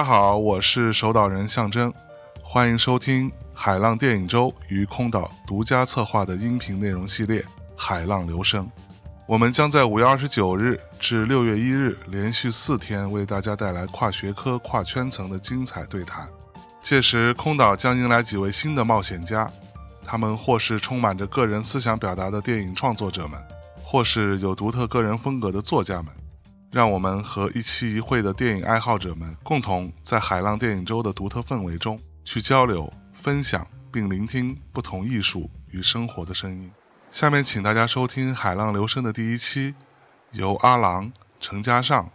大家好，我是守岛人象征，欢迎收听海浪电影周与空岛独家策划的音频内容系列《海浪流声》。我们将在五月二十九日至六月一日连续四天为大家带来跨学科、跨圈层的精彩对谈。届时，空岛将迎来几位新的冒险家，他们或是充满着个人思想表达的电影创作者们，或是有独特个人风格的作家们。让我们和一期一会的电影爱好者们共同在海浪电影周的独特氛围中去交流、分享，并聆听不同艺术与生活的声音。下面，请大家收听《海浪留声》的第一期，由阿郎、陈嘉尚、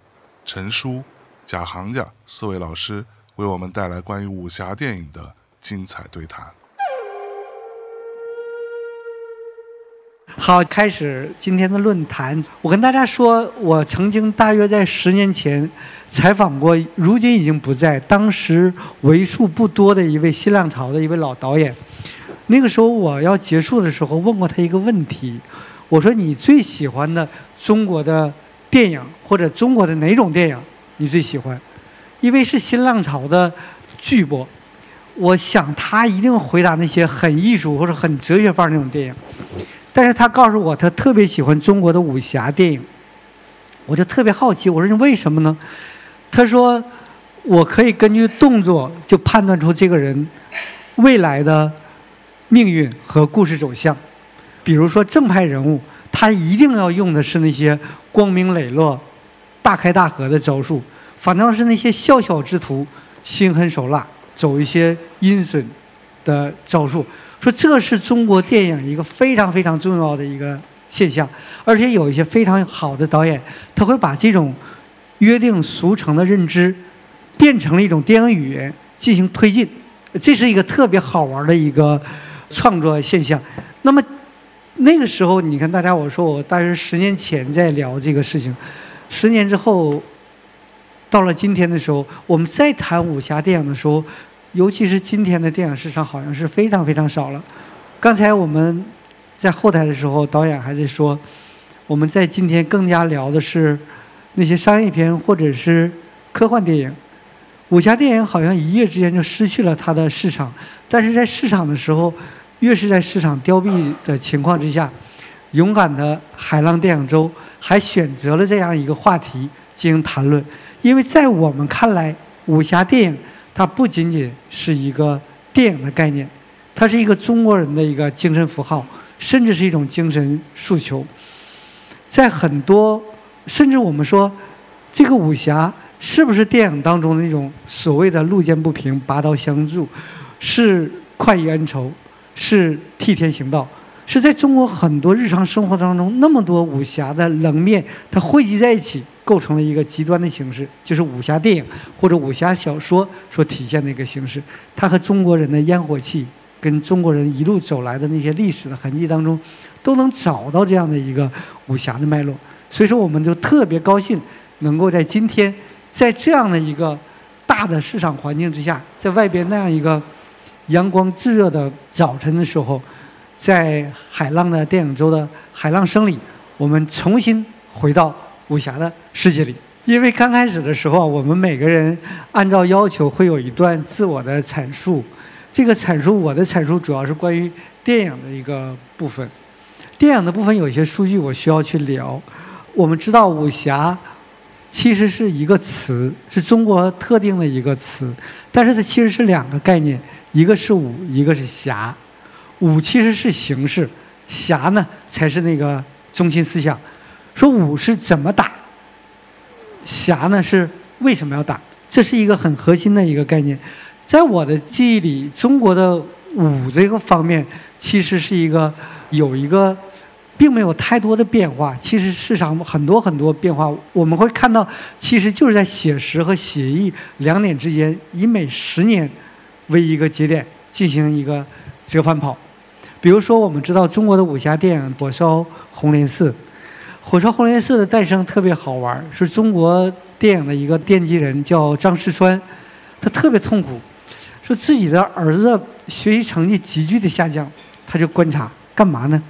陈叔、贾行家四位老师为我们带来关于武侠电影的精彩对谈。好，开始今天的论坛。我跟大家说，我曾经大约在十年前采访过，如今已经不在，当时为数不多的一位新浪潮的一位老导演。那个时候我要结束的时候，问过他一个问题，我说：“你最喜欢的中国的电影，或者中国的哪种电影你最喜欢？”因为是新浪潮的巨播，我想他一定回答那些很艺术或者很哲学范儿那种电影。但是他告诉我，他特别喜欢中国的武侠电影，我就特别好奇，我说你为什么呢？他说，我可以根据动作就判断出这个人未来的命运和故事走向。比如说正派人物，他一定要用的是那些光明磊落、大开大合的招数；反倒是那些笑笑之徒，心狠手辣，走一些阴损的招数。说这是中国电影一个非常非常重要的一个现象，而且有一些非常好的导演，他会把这种约定俗成的认知变成了一种电影语言进行推进，这是一个特别好玩的一个创作现象。那么那个时候，你看大家，我说我大约十年前在聊这个事情，十年之后到了今天的时候，我们再谈武侠电影的时候。尤其是今天的电影市场好像是非常非常少了。刚才我们在后台的时候，导演还在说，我们在今天更加聊的是那些商业片或者是科幻电影。武侠电影好像一夜之间就失去了它的市场，但是在市场的时候，越是在市场凋敝的情况之下，勇敢的海浪电影周还选择了这样一个话题进行谈论，因为在我们看来，武侠电影。它不仅仅是一个电影的概念，它是一个中国人的一个精神符号，甚至是一种精神诉求。在很多，甚至我们说，这个武侠是不是电影当中的那种所谓的路见不平拔刀相助，是快意恩仇，是替天行道？是在中国很多日常生活当中，那么多武侠的冷面，它汇集在一起。构成了一个极端的形式，就是武侠电影或者武侠小说所体现的一个形式。它和中国人的烟火气，跟中国人一路走来的那些历史的痕迹当中，都能找到这样的一个武侠的脉络。所以说，我们就特别高兴，能够在今天，在这样的一个大的市场环境之下，在外边那样一个阳光炙热的早晨的时候，在海浪的电影周的海浪声里，我们重新回到。武侠的世界里，因为刚开始的时候，我们每个人按照要求会有一段自我的阐述。这个阐述，我的阐述主要是关于电影的一个部分。电影的部分有一些数据我需要去聊。我们知道武侠其实是一个词，是中国特定的一个词，但是它其实是两个概念，一个是武，一个是侠。武其实是形式，侠呢才是那个中心思想。说武是怎么打，侠呢是为什么要打？这是一个很核心的一个概念。在我的记忆里，中国的武这个方面，其实是一个有一个，并没有太多的变化。其实市场很多很多变化，我们会看到，其实就是在写实和写意两点之间，以每十年为一个节点进行一个折返跑。比如说，我们知道中国的武侠电影《火烧红莲寺》，《火烧红莲寺》的诞生特别好玩，是中国电影的一个奠基人叫张世川，他特别痛苦。说自己的儿子学习成绩急剧的下降，他就观察干嘛呢？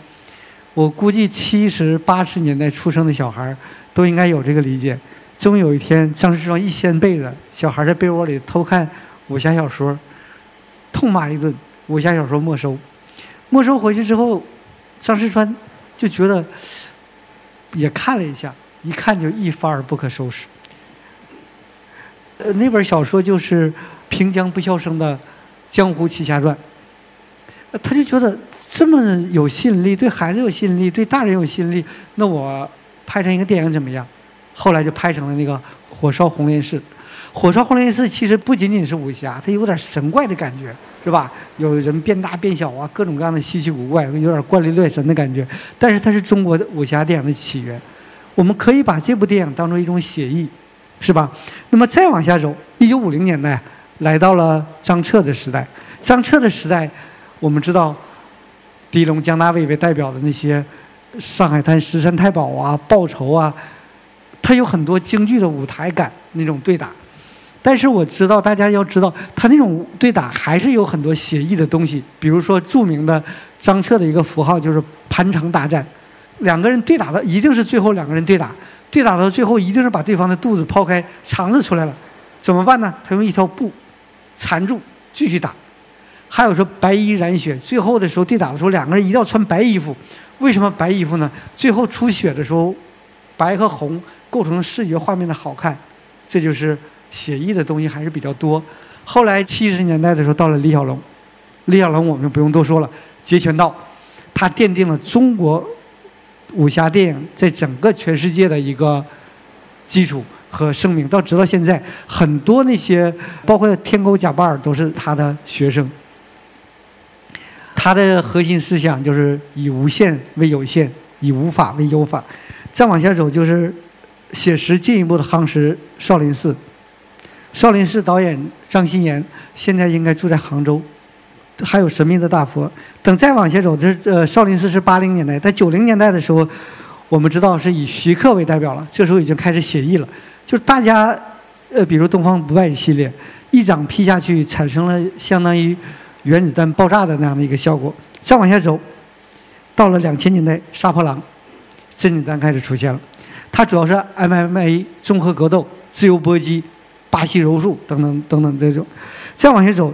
我估计七十八十年代出生的小孩都应该有这个理解。终有一天，张世川一掀被子，小孩在被窝里偷看武侠小说，痛骂一顿，武侠小说没收。没收回去之后，张世川就觉得也看了一下，一看就一发而不可收拾。呃，那本小说就是平江不肖生的《江湖奇侠传》，他就觉得这么有吸引力，对孩子有吸引力，对大人有吸引力，那我拍成一个电影怎么样？后来就拍成了那个《火烧红莲寺》。《火烧红莲寺》其实不仅仅是武侠，它有点神怪的感觉，是吧？有人变大变小啊，各种各样的稀奇古怪，有点怪力乱神的感觉。但是它是中国的武侠电影的起源，我们可以把这部电影当做一种写意。是吧？那么再往下走，一九五零年代来到了张彻的时代。张彻的时代，我们知道，狄龙、江大卫为代表的那些《上海滩》《十三太保》啊、《报仇》啊，他有很多京剧的舞台感那种对打。但是我知道，大家要知道，他那种对打还是有很多写意的东西。比如说，著名的张彻的一个符号就是盘城大战，两个人对打的一定是最后两个人对打。对打到最后，一定是把对方的肚子抛开，肠子出来了，怎么办呢？他用一条布缠住，继续打。还有说白衣染血，最后的时候对打的时候，两个人一定要穿白衣服。为什么白衣服呢？最后出血的时候，白和红构成视觉画面的好看，这就是写意的东西还是比较多。后来七十年代的时候，到了李小龙，李小龙我们就不用多说了，截拳道，他奠定了中国。武侠电影在整个全世界的一个基础和声名，到直到现在，很多那些包括天勾贾巴尔都是他的学生。他的核心思想就是以无限为有限，以无法为有法。再往下走就是写实进一步的夯实少林寺。少林寺导演张鑫炎现在应该住在杭州。还有神秘的大佛。等再往下走，这呃，少林寺是八零年代，在九零年代的时候，我们知道是以徐克为代表了。这时候已经开始写意了，就是大家，呃，比如东方不败系列，一掌劈下去，产生了相当于原子弹爆炸的那样的一个效果。再往下走，到了两千年代，杀破狼，甄子丹开始出现了。它主要是 MMA 综合格斗、自由搏击、巴西柔术等等等等这种。再往下走。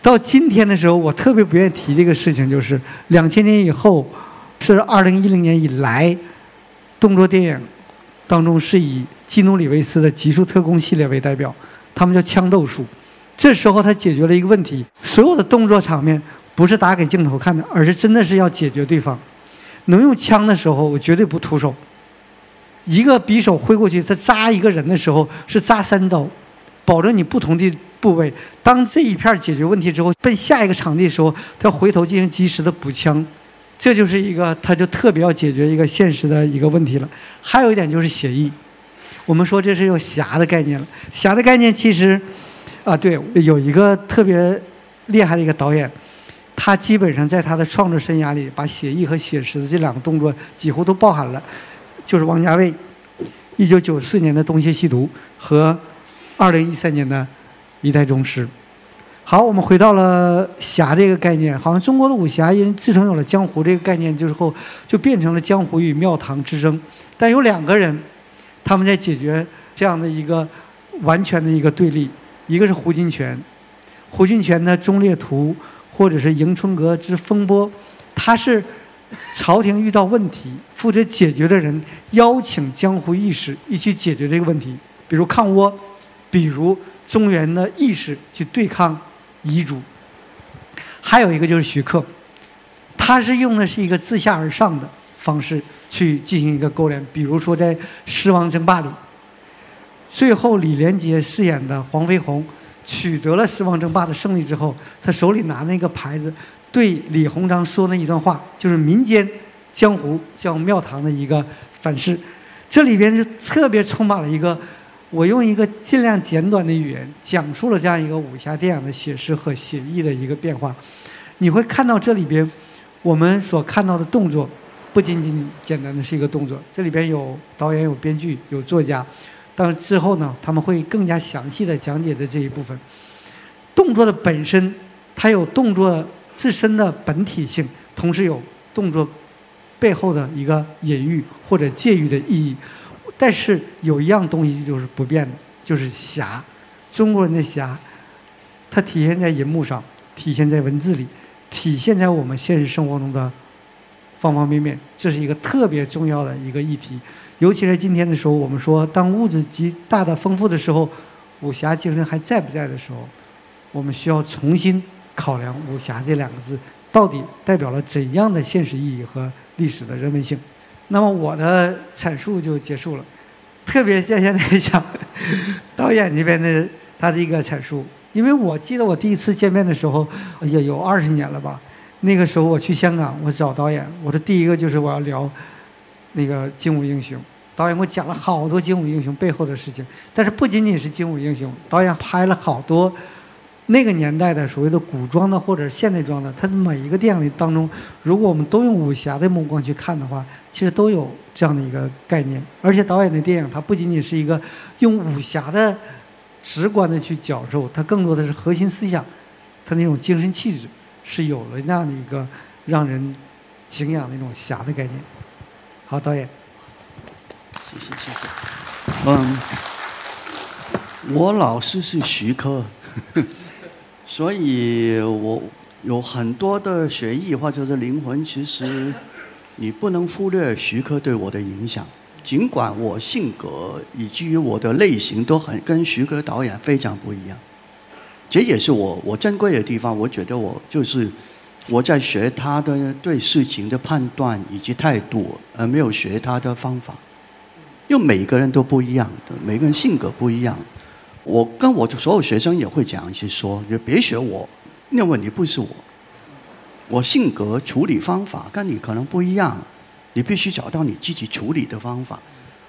到今天的时候，我特别不愿意提这个事情，就是两千年以后，是二零一零年以来，动作电影当中是以基努里维斯的《极速特工》系列为代表，他们叫枪斗术。这时候他解决了一个问题：所有的动作场面不是打给镜头看的，而是真的是要解决对方。能用枪的时候，我绝对不徒手。一个匕首挥过去，他扎一个人的时候是扎三刀，保证你不同的。部位，当这一片解决问题之后，奔下一个场地的时候，他回头进行及时的补枪，这就是一个，他就特别要解决一个现实的一个问题了。还有一点就是写意，我们说这是有侠的概念了。侠的概念其实，啊，对，有一个特别厉害的一个导演，他基本上在他的创作生涯里，把写意和写实的这两个动作几乎都包含了，就是王家卫，一九九四年的《东邪西毒》和二零一三年的。一代宗师，好，我们回到了侠这个概念。好像中国的武侠因自从有了江湖这个概念之后，就变成了江湖与庙堂之争。但有两个人，他们在解决这样的一个完全的一个对立。一个是胡金铨，胡金铨的《忠烈图》或者是《迎春阁之风波》，他是朝廷遇到问题，负责解决的人邀请江湖义士一起解决这个问题，比如抗倭，比如。中原的义士去对抗彝族，还有一个就是徐克，他是用的是一个自下而上的方式去进行一个勾连。比如说在《狮王争霸》里，最后李连杰饰演的黄飞鸿取得了狮王争霸的胜利之后，他手里拿那个牌子，对李鸿章说那一段话，就是民间江湖叫庙堂的一个反噬。这里边就特别充满了一个，我用一个尽量简短的语言讲述了这样一个武侠电影的写实和写意的一个变化。你会看到这里边，我们所看到的动作，不仅仅简单的是一个动作，这里边有导演、有编剧、有作家。但之后呢，他们会更加详细的讲解的这一部分。动作的本身，它有动作自身的本体性，同时有动作背后的一个隐喻或者借喻的意义。但是有一样东西就是不变的，就是侠。中国人的侠，它体现在银幕上，体现在文字里，体现在我们现实生活中的方方面面。这是一个特别重要的一个议题。尤其是今天的时候，我们说，当物质极大的丰富的时候，武侠精神还在不在的时候，我们需要重新考量“武侠”这两个字到底代表了怎样的现实意义和历史的人文性。那么我的阐述就结束了。特别谢谢那想导演这边的他的一个阐述，因为我记得我第一次见面的时候也有二十年了吧。那个时候我去香港，我找导演，我说第一个就是我要聊。那个精武英雄，导演给我讲了好多精武英雄背后的事情，但是不仅仅是精武英雄，导演拍了好多那个年代的所谓的古装的或者现代装的，它的每一个电影当中，如果我们都用武侠的目光去看的话，其实都有这样的一个概念。而且导演的电影，它不仅仅是一个用武侠的直观的去讲授，它更多的是核心思想，它那种精神气质是有了那样的一个让人敬仰的那种侠的概念。好，导演。谢谢谢谢。嗯，我老师是徐科，所以我有很多的学艺或者是灵魂，其实你不能忽略徐克对我的影响。尽管我性格以及于我的类型都很跟徐克导演非常不一样，这也是我我珍贵的地方。我觉得我就是。我在学他的对事情的判断以及态度，而没有学他的方法。因为每个人都不一样的，每个人性格不一样。我跟我所有学生也会讲，去说，就别学我，因为你不是我。我性格处理方法跟你可能不一样，你必须找到你自己处理的方法。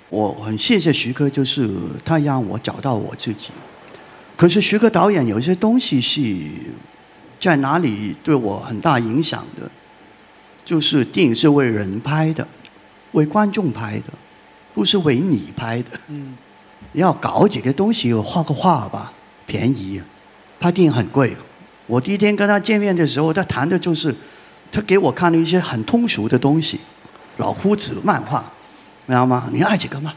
我很谢谢徐克，就是他让我找到我自己。可是徐克导演有一些东西是。在哪里对我很大影响的，就是电影是为人拍的，为观众拍的，不是为你拍的。要搞几个东西，画个画吧，便宜。拍电影很贵。我第一天跟他见面的时候，他谈的就是，他给我看了一些很通俗的东西，老夫子漫画，知道吗？你爱几个吗？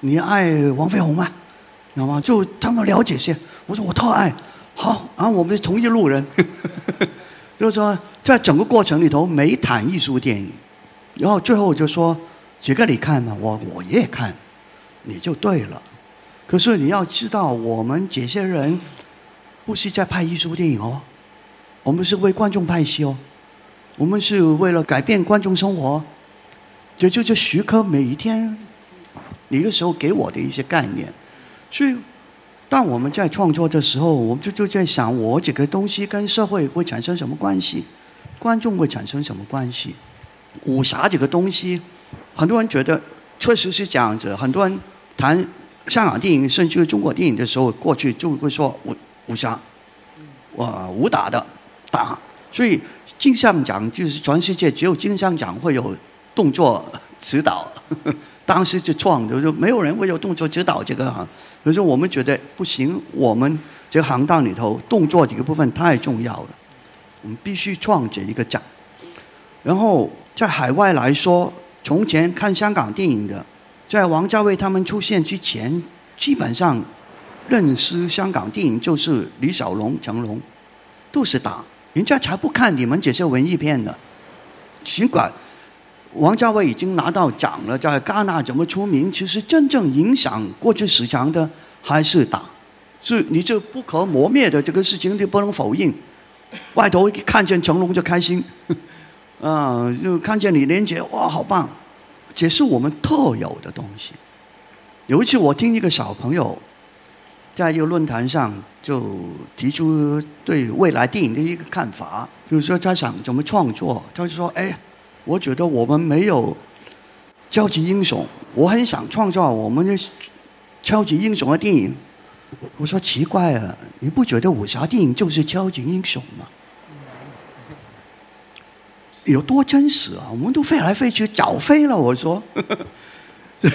你爱王飞鸿吗？知道吗？就他们了解些。我说我特爱。好，然后我们是同一路人，就是说，在整个过程里头没谈艺术电影，然后最后我就说：“杰哥，你看嘛，我我也看，你就对了。”可是你要知道，我们这些人不是在拍艺术电影哦，我们是为观众拍戏哦，我们是为了改变观众生活。也就就徐克每一天，那个时候给我的一些概念，所以。当我们在创作的时候，我们就就在想，我这个东西跟社会会产生什么关系？观众会产生什么关系？武侠这个东西，很多人觉得确实是这样子。很多人谈香港电影甚至中国电影的时候，过去就会说武武侠，哇，武打的打。所以金像奖就是全世界只有金像奖会有动作指导。当时就创的，就没有人会有动作指导这个哈。可是我们觉得不行，我们这个行当里头动作这个部分太重要了，我们必须创这一个奖。然后在海外来说，从前看香港电影的，在王家卫他们出现之前，基本上认识香港电影就是李小龙、成龙，都是打，人家才不看你们这些文艺片的，尽管。王家卫已经拿到奖了，在戛纳怎么出名？其实真正影响过去史强的还是打，是你这不可磨灭的这个事情，你不能否认。外头看见成龙就开心，啊，就看见李连杰，哇，好棒！这是我们特有的东西。有一次我听一个小朋友在一个论坛上就提出对未来电影的一个看法，就是说他想怎么创作。他就说：“哎，我觉得我们没有超级英雄，我很想创造我们的超级英雄的电影。”我说：“奇怪啊，你不觉得武侠电影就是超级英雄吗？有多真实啊？我们都飞来飞去，早飞了。”我说。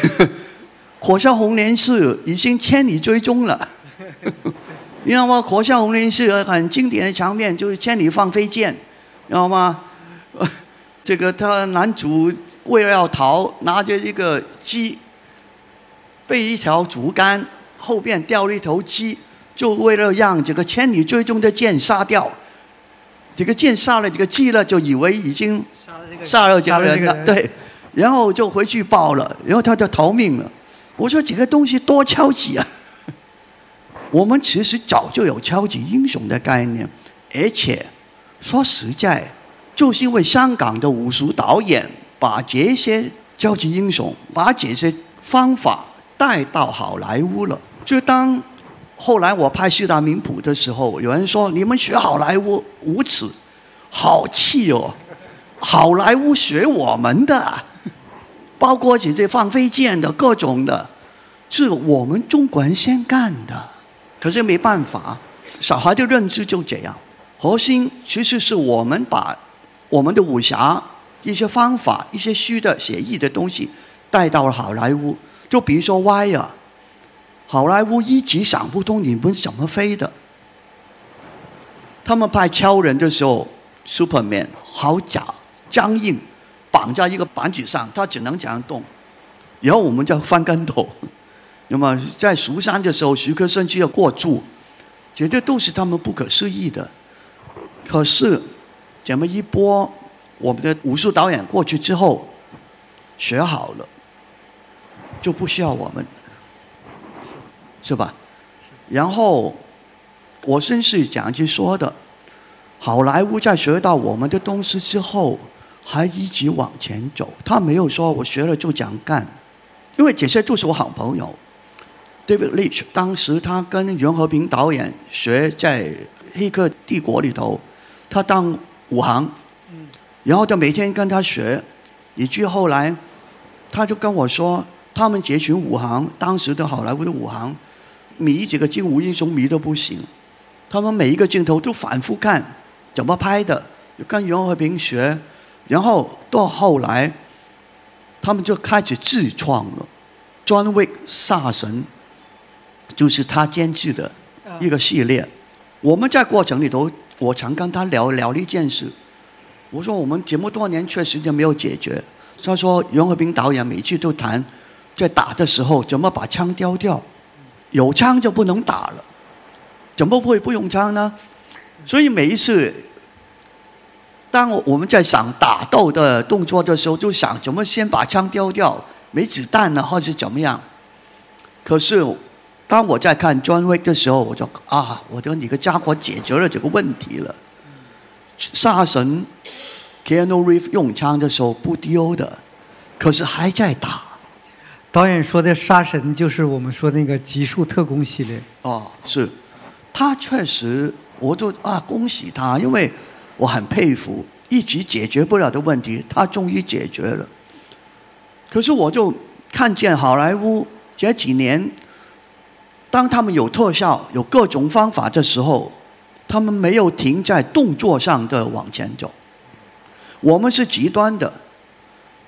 火烧红莲寺已经千里追踪了，你知道吗？火烧红莲寺很经典的场面就是千里放飞剑，知道吗？这个他男主为了要逃，拿着一个鸡，被一条竹竿后边掉了一头鸡，就为了让这个千里追踪的剑杀掉，这个剑杀了这个鸡了，就以为已经杀了这个人了，对，然后就回去报了，然后他就逃命了。我说这个东西多超级啊！我们其实早就有超级英雄的概念，而且说实在，就是因为香港的武术导演把这些超级英雄、把这些方法带到好莱坞了。就当后来我拍《四大名捕》的时候，有人说你们学好莱坞无耻，好气哦！好莱坞学我们的。包括这些放飞剑的各种的，是我们中国人先干的。可是没办法，小孩的认知就这样。核心其实是我们把我们的武侠一些方法、一些虚的写意的东西带到了好莱坞。就比如说歪啊，好莱坞一直想不通你们怎么飞的。他们拍超人的时候，Superman 好假僵硬。绑在一个板子上，他只能这样动，然后我们就翻跟头。那么在蜀山的时候，徐克甚至要过柱，绝对都是他们不可思议的。可是，这么一波，我们的武术导演过去之后，学好了，就不需要我们，是吧？然后，我真是讲句说的，好莱坞在学到我们的东西之后。还一直往前走，他没有说我学了就讲干，因为这些都是我好朋友。David Leitch 当时他跟袁和平导演学在《黑客帝国》里头，他当武行，然后就每天跟他学。以至于后来，他就跟我说，他们这群武行，当时的好莱坞的武行，迷这个精武英雄迷的不行，他们每一个镜头都反复看，怎么拍的，跟袁和平学。然后到后来，他们就开始自创了《专为煞神》，就是他监制的一个系列。我们在过程里头，我常跟他聊聊了一件事。我说我们这么多年确实就没有解决。他说袁和平导演每次都谈，在打的时候怎么把枪丢掉，有枪就不能打了，怎么会不用枪呢？所以每一次。当我们在想打斗的动作的时候，就想怎么先把枪丢掉，没子弹了，或者怎么样。可是，当我在看《John Wick》的时候，我就啊，我的你个家伙解决了这个问题了。杀神 Keanu Reeves 用枪的时候不丢的，可是还在打。导演说的杀神就是我们说那个极速特工系列。哦，是，他确实，我都啊恭喜他，因为。我很佩服，一直解决不了的问题，他终于解决了。可是我就看见好莱坞这几年，当他们有特效、有各种方法的时候，他们没有停在动作上的往前走。我们是极端的，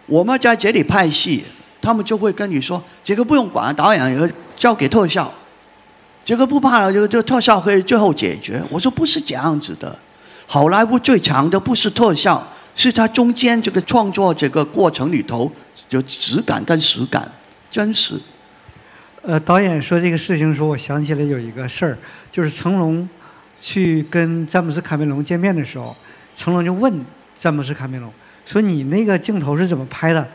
我们在这里拍戏，他们就会跟你说：“这个不用管，导演也交给特效，这个不怕了，这个这个特效可以最后解决。”我说：“不是这样子的。”好莱坞最强的不是特效，是它中间这个创作这个过程里头有质感跟实感，真实。呃，导演说这个事情的时候，我想起来有一个事儿，就是成龙去跟詹姆斯卡梅隆见面的时候，成龙就问詹姆斯卡梅隆说：“你那个镜头是怎么拍的？”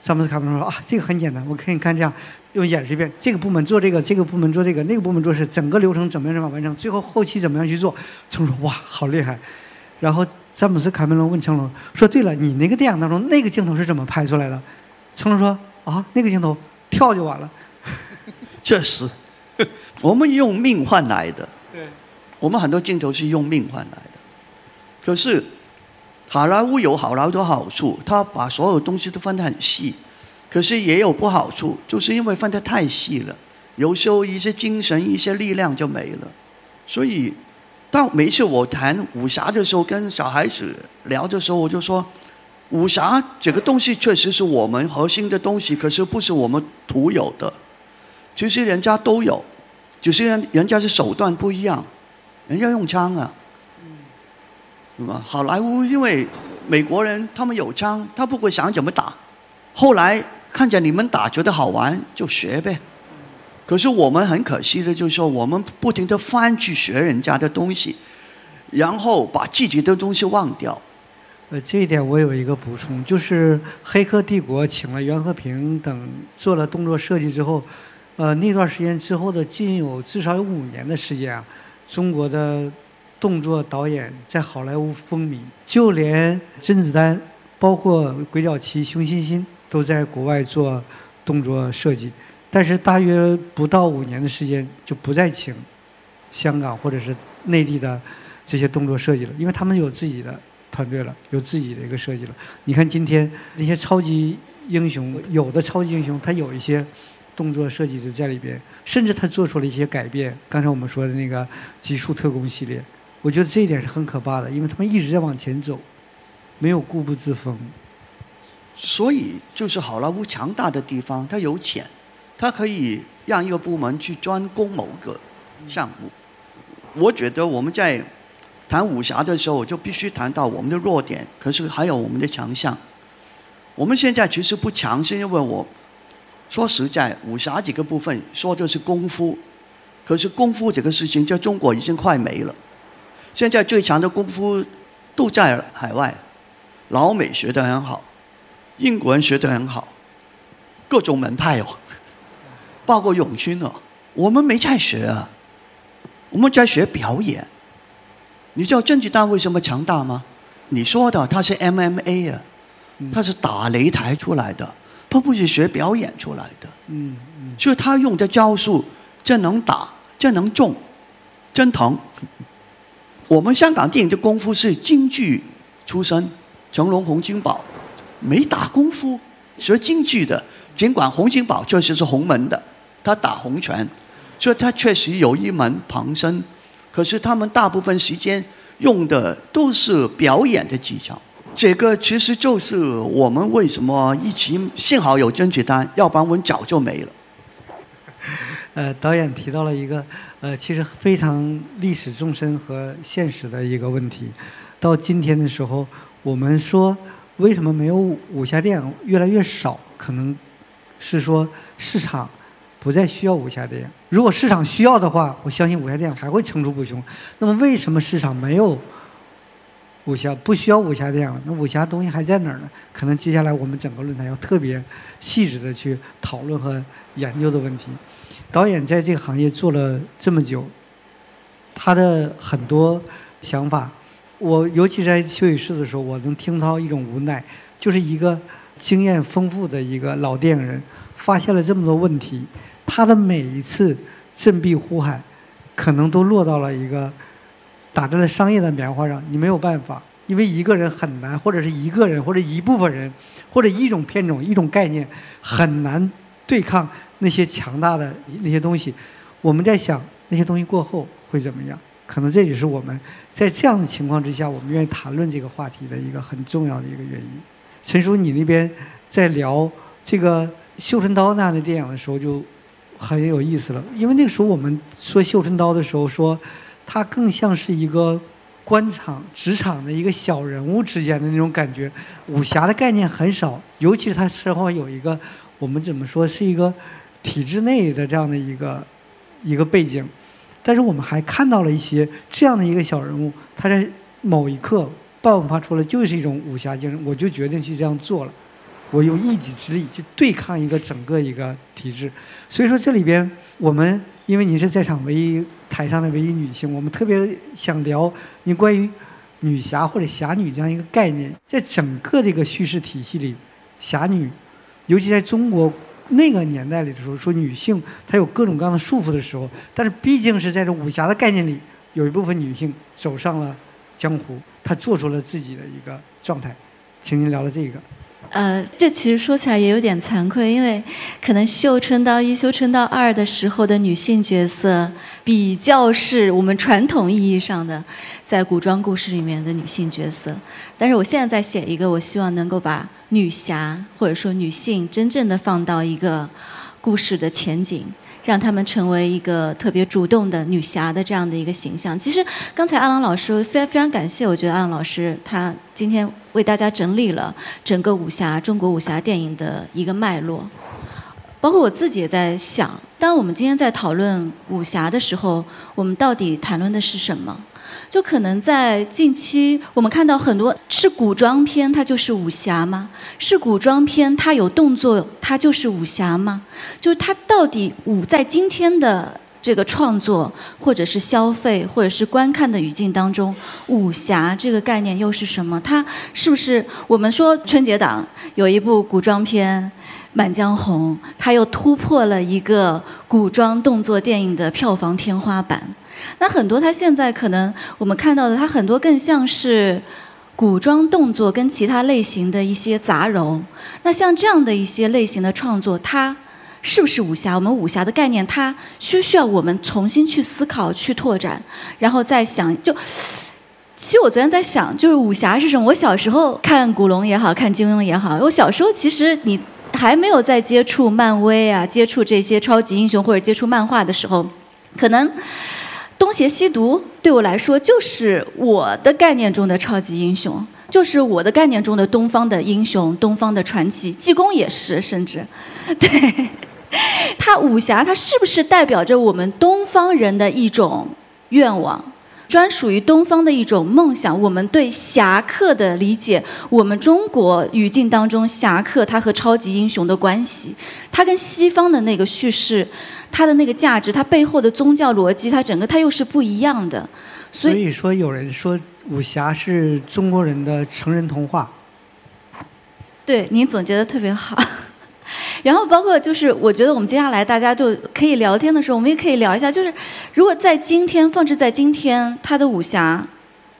詹姆斯卡梅隆说：“啊，这个很简单，我可以看这样。”又演示一遍，这个部门做这个，这个部门做这个，那个部门做是整个流程怎么样怎么完成，最后后期怎么样去做？成龙哇，好厉害！然后詹姆斯卡梅隆问成龙说：“对了，你那个电影当中那个镜头是怎么拍出来的？”成龙说：“啊，那个镜头跳就完了。”确实，我们用命换来的。对，我们很多镜头是用命换来的。可是好莱坞有好莱坞的好处，他把所有东西都分得很细，可是也有不好处，就是因为分得太细了，有时候一些精神、一些力量就没了。所以，到每次我谈武侠的时候，跟小孩子聊的时候，我就说。武侠这个东西确实是我们核心的东西，可是不是我们独有的。其实人家都有，只是人人家是手段不一样，人家用枪啊，对吧？好莱坞因为美国人他们有枪，他不会想怎么打，后来看见你们打觉得好玩就学呗。可是我们很可惜的就是说，我们不停的翻去学人家的东西，然后把自己的东西忘掉。呃，这一点我有一个补充，就是《黑客帝国》请了袁和平等做了动作设计之后，呃，那段时间之后的近有至少有五年的时间啊，中国的动作导演在好莱坞风靡，就连甄子丹，包括鬼脚七、熊欣欣都在国外做动作设计，但是大约不到五年的时间就不再请香港或者是内地的这些动作设计了，因为他们有自己的。团队了，有自己的一个设计了。你看今天那些超级英雄，有的超级英雄他有一些动作设计师在里边，甚至他做出了一些改变。刚才我们说的那个极速特工系列，我觉得这一点是很可怕的，因为他们一直在往前走，没有固步自封。所以就是好莱坞强大的地方，它有钱，它可以让一个部门去专攻某个项目。我觉得我们在。谈武侠的时候，就必须谈到我们的弱点，可是还有我们的强项。我们现在其实不强，是因为我说实在，武侠几个部分说的是功夫，可是功夫这个事情在中国已经快没了。现在最强的功夫都在海外，老美学得很好，英国人学得很好，各种门派哦，包括咏春哦，我们没在学啊，我们在学表演。你知道甄子丹为什么强大吗？你说的他是 MMA 啊，他是打擂台出来的，他不是学表演出来的。嗯嗯，所以他用的招数这能打，这能中，真疼。我们香港电影的功夫是京剧出身，成龙、洪金宝没打功夫，学京剧的。尽管洪金宝确实是洪门的，他打洪拳，所以他确实有一门旁身。可是他们大部分时间用的都是表演的技巧，这个其实就是我们为什么一起幸好有甄子丹，要不然我们早就没了。呃，导演提到了一个呃，其实非常历史纵深和现实的一个问题。到今天的时候，我们说为什么没有武侠电影越来越少？可能是说市场。不再需要武侠电影。如果市场需要的话，我相信武侠电影还会层出不穷。那么，为什么市场没有武侠，不需要武侠电影？那武侠东西还在哪儿呢？可能接下来我们整个论坛要特别细致的去讨论和研究的问题。导演在这个行业做了这么久，他的很多想法，我尤其在休息室的时候，我能听到一种无奈，就是一个经验丰富的一个老电影人，发现了这么多问题。他的每一次振臂呼喊，可能都落到了一个打在了商业的棉花上。你没有办法，因为一个人很难，或者是一个人，或者一部分人，或者一种片种、一种概念，很难对抗那些强大的那些东西。我们在想那些东西过后会怎么样？可能这也是我们在这样的情况之下，我们愿意谈论这个话题的一个很重要的一个原因。陈叔，你那边在聊这个《绣春刀》那样的电影的时候，就。很有意思了，因为那个时候我们说《绣春刀》的时候，说它更像是一个官场、职场的一个小人物之间的那种感觉。武侠的概念很少，尤其是它身后有一个我们怎么说是一个体制内的这样的一个一个背景。但是我们还看到了一些这样的一个小人物，他在某一刻爆发出来就是一种武侠精神，我就决定去这样做了。我用一己之力去对抗一个整个一个体制，所以说这里边我们因为您是在场唯一台上的唯一女性，我们特别想聊您关于女侠或者侠女这样一个概念，在整个这个叙事体系里，侠女，尤其在中国那个年代里的时候，说女性她有各种各样的束缚的时候，但是毕竟是在这武侠的概念里，有一部分女性走上了江湖，她做出了自己的一个状态。请您聊聊这个。呃，这其实说起来也有点惭愧，因为可能《绣春刀一》《绣春刀二》的时候的女性角色，比较是我们传统意义上的在古装故事里面的女性角色。但是我现在在写一个，我希望能够把女侠或者说女性真正的放到一个故事的前景。让他们成为一个特别主动的女侠的这样的一个形象。其实刚才阿郎老师非常非常感谢，我觉得阿郎老师他今天为大家整理了整个武侠中国武侠电影的一个脉络，包括我自己也在想，当我们今天在讨论武侠的时候，我们到底谈论的是什么？就可能在近期，我们看到很多是古装片，它就是武侠吗？是古装片，它有动作，它就是武侠吗？就是它到底武在今天的这个创作，或者是消费，或者是观看的语境当中，武侠这个概念又是什么？它是不是我们说春节档有一部古装片《满江红》，它又突破了一个古装动作电影的票房天花板？那很多，它现在可能我们看到的，它很多更像是古装动作跟其他类型的一些杂糅。那像这样的一些类型的创作，它是不是武侠？我们武侠的概念，它需不需要我们重新去思考、去拓展，然后再想。就其实我昨天在想，就是武侠是什么？我小时候看古龙也好看金庸也好，我小时候其实你还没有在接触漫威啊，接触这些超级英雄或者接触漫画的时候，可能。东邪西毒对我来说就是我的概念中的超级英雄，就是我的概念中的东方的英雄、东方的传奇。济公也是，甚至，对，他武侠，他是不是代表着我们东方人的一种愿望，专属于东方的一种梦想？我们对侠客的理解，我们中国语境当中侠客他和超级英雄的关系，他跟西方的那个叙事。它的那个价值，它背后的宗教逻辑，它整个它又是不一样的。所以说，有人说武侠是中国人的成人童话。对，您总结的特别好。然后包括就是，我觉得我们接下来大家就可以聊天的时候，我们也可以聊一下，就是如果在今天放置在今天，它的武侠。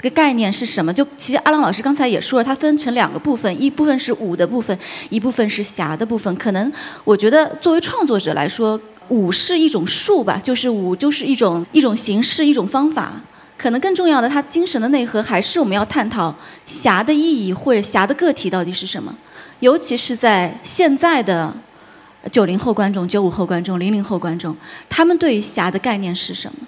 这个概念是什么？就其实阿浪老师刚才也说了，它分成两个部分，一部分是武的部分，一部分是侠的部分。可能我觉得作为创作者来说，武是一种术吧，就是武就是一种一种形式，一种方法。可能更重要的，它精神的内核还是我们要探讨侠的意义或者侠的个体到底是什么。尤其是在现在的九零后观众、九五后观众、零零后观众，他们对于侠的概念是什么？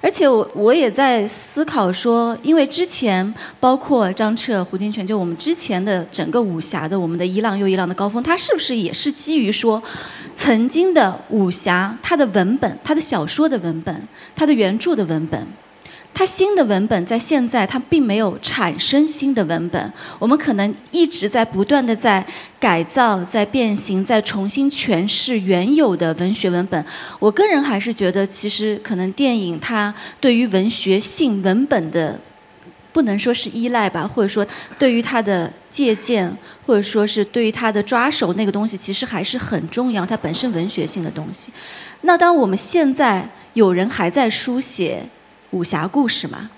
而且我我也在思考说，因为之前包括张彻、胡金铨，就我们之前的整个武侠的我们的一浪又一浪的高峰，它是不是也是基于说，曾经的武侠它的文本、它的小说的文本、它的原著的文本。它新的文本在现在，它并没有产生新的文本。我们可能一直在不断的在改造、在变形、在重新诠释原有的文学文本。我个人还是觉得，其实可能电影它对于文学性文本的，不能说是依赖吧，或者说对于他的借鉴，或者说是对于他的抓手那个东西，其实还是很重要。它本身文学性的东西。那当我们现在有人还在书写。武侠故事吗，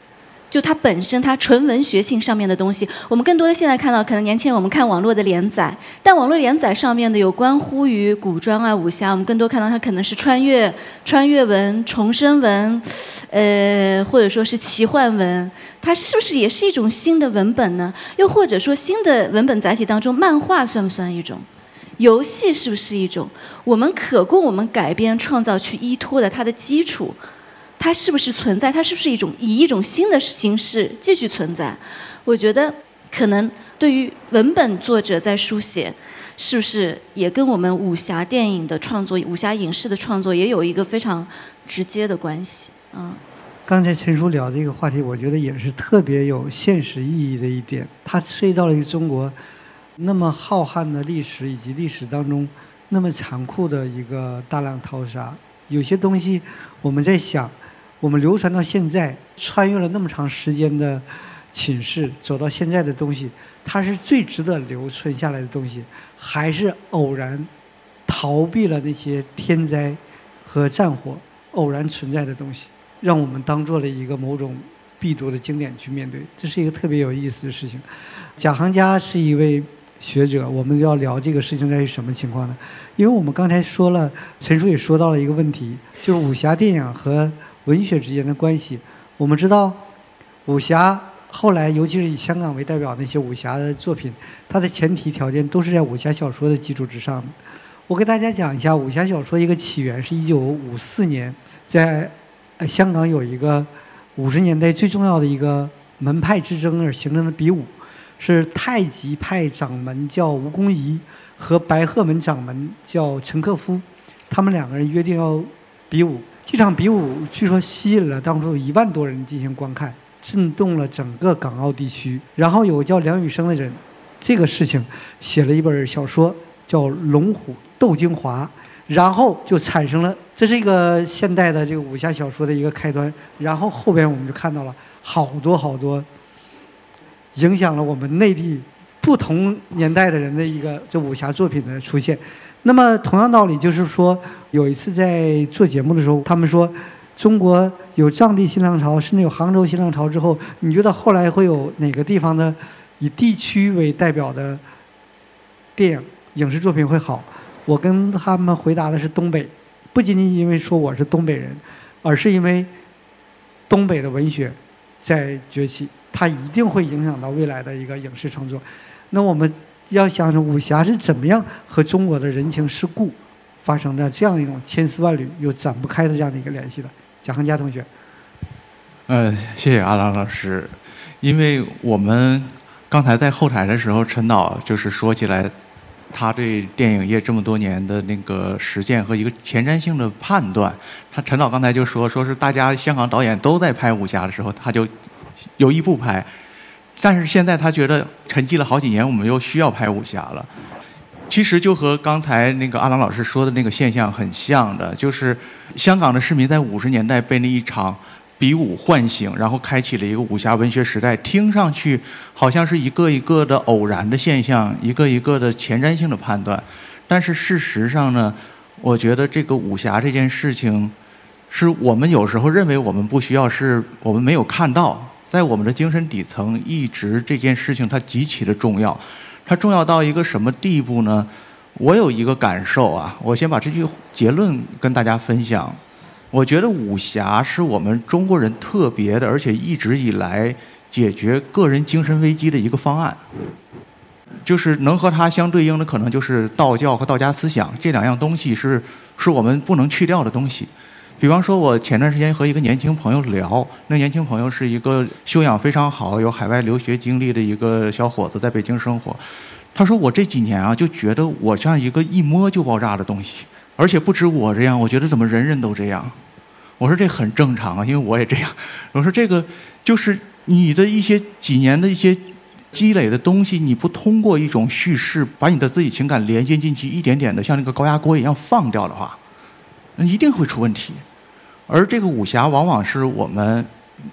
就它本身它纯文学性上面的东西，我们更多的现在看到，可能年轻人我们看网络的连载，但网络连载上面的有关乎于古装啊武侠，我们更多看到它可能是穿越穿越文、重生文，呃，或者说是奇幻文，它是不是也是一种新的文本呢？又或者说新的文本载体当中，漫画算不算一种？游戏是不是一种？我们可供我们改编创造去依托的它的基础？它是不是存在？它是不是一种以一种新的形式继续存在？我觉得可能对于文本作者在书写，是不是也跟我们武侠电影的创作、武侠影视的创作也有一个非常直接的关系？嗯。刚才陈叔聊这个话题，我觉得也是特别有现实意义的一点。它涉及到了一个中国那么浩瀚的历史，以及历史当中那么残酷的一个大浪淘沙。有些东西我们在想。我们流传到现在，穿越了那么长时间的寝室，走到现在的东西，它是最值得留存下来的东西，还是偶然逃避了那些天灾和战火偶然存在的东西，让我们当做了一个某种必读的经典去面对，这是一个特别有意思的事情。贾行家是一位学者，我们要聊这个事情在于什么情况呢？因为我们刚才说了，陈叔也说到了一个问题，就是武侠电影和文学之间的关系。我们知道，武侠后来，尤其是以香港为代表那些武侠的作品，它的前提条件都是在武侠小说的基础之上的。我给大家讲一下武侠小说一个起源，是一九五四年，在香港有一个五十年代最重要的一个门派之争而形成的比武，是太极派掌门叫吴公仪和白鹤门掌门叫陈克夫，他们两个人约定要比武。这场比武据说吸引了当初一万多人进行观看，震动了整个港澳地区。然后有个叫梁羽生的人，这个事情写了一本小说，叫《龙虎斗精华》，然后就产生了，这是一个现代的这个武侠小说的一个开端。然后后边我们就看到了好多好多影响了我们内地不同年代的人的一个这武侠作品的出现。那么同样道理，就是说，有一次在做节目的时候，他们说，中国有藏地新浪潮，甚至有杭州新浪潮之后，你觉得后来会有哪个地方的以地区为代表的电影影视作品会好？我跟他们回答的是东北，不仅仅因为说我是东北人，而是因为东北的文学在崛起，它一定会影响到未来的一个影视创作。那我们。要想着武侠是怎么样和中国的人情世故发生着这样一种千丝万缕又展不开的这样的一个联系的，贾恒佳同学。呃，谢谢阿郎老师，因为我们刚才在后台的时候，陈导就是说起来，他对电影业这么多年的那个实践和一个前瞻性的判断，他陈导刚才就说，说是大家香港导演都在拍武侠的时候，他就有意不拍。但是现在他觉得沉寂了好几年，我们又需要拍武侠了。其实就和刚才那个阿郎老师说的那个现象很像的，就是香港的市民在五十年代被那一场比武唤醒，然后开启了一个武侠文学时代。听上去好像是一个一个的偶然的现象，一个一个的前瞻性的判断。但是事实上呢，我觉得这个武侠这件事情，是我们有时候认为我们不需要，是我们没有看到。在我们的精神底层，一直这件事情它极其的重要，它重要到一个什么地步呢？我有一个感受啊，我先把这句结论跟大家分享。我觉得武侠是我们中国人特别的，而且一直以来解决个人精神危机的一个方案。就是能和它相对应的，可能就是道教和道家思想这两样东西是是我们不能去掉的东西。比方说，我前段时间和一个年轻朋友聊，那年轻朋友是一个修养非常好、有海外留学经历的一个小伙子，在北京生活。他说：“我这几年啊，就觉得我像一个一摸就爆炸的东西，而且不止我这样，我觉得怎么人人都这样。”我说：“这很正常啊，因为我也这样。”我说：“这个就是你的一些几年的一些积累的东西，你不通过一种叙事，把你的自己情感连接进去，一点点的像那个高压锅一样放掉的话，那一定会出问题。”而这个武侠往往是我们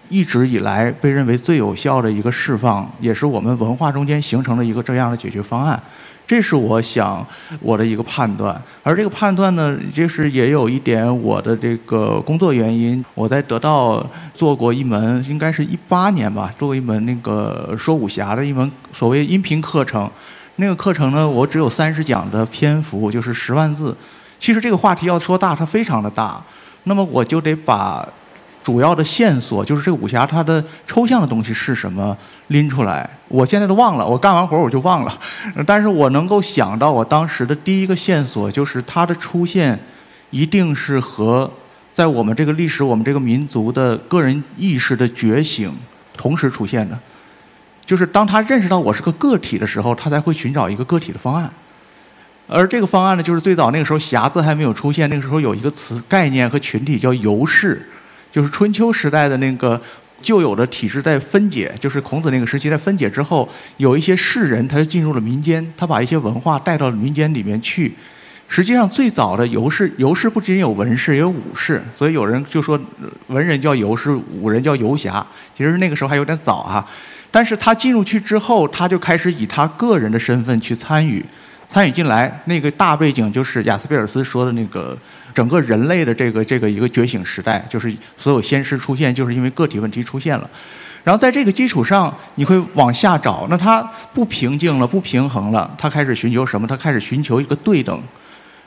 一直以来被认为最有效的一个释放，也是我们文化中间形成的一个这样的解决方案。这是我想我的一个判断。而这个判断呢，就是也有一点我的这个工作原因。我在得到做过一门，应该是一八年吧，做过一门那个说武侠的一门所谓音频课程。那个课程呢，我只有三十讲的篇幅，就是十万字。其实这个话题要说大，它非常的大。那么我就得把主要的线索，就是这个武侠它的抽象的东西是什么拎出来。我现在都忘了，我干完活我就忘了。但是我能够想到，我当时的第一个线索就是它的出现，一定是和在我们这个历史、我们这个民族的个人意识的觉醒同时出现的。就是当他认识到我是个个体的时候，他才会寻找一个个体的方案。而这个方案呢，就是最早那个时候“侠”字还没有出现，那个时候有一个词概念和群体叫“游士”，就是春秋时代的那个旧有的体制在分解，就是孔子那个时期在分解之后，有一些士人他就进入了民间，他把一些文化带到了民间里面去。实际上，最早的游士，游士不仅有文士，也有武士，所以有人就说文人叫游士，武人叫游侠。其实那个时候还有点早啊，但是他进入去之后，他就开始以他个人的身份去参与。参与进来，那个大背景就是雅斯贝尔斯说的那个整个人类的这个这个一个觉醒时代，就是所有先师出现，就是因为个体问题出现了。然后在这个基础上，你会往下找，那他不平静了，不平衡了，他开始寻求什么？他开始寻求一个对等，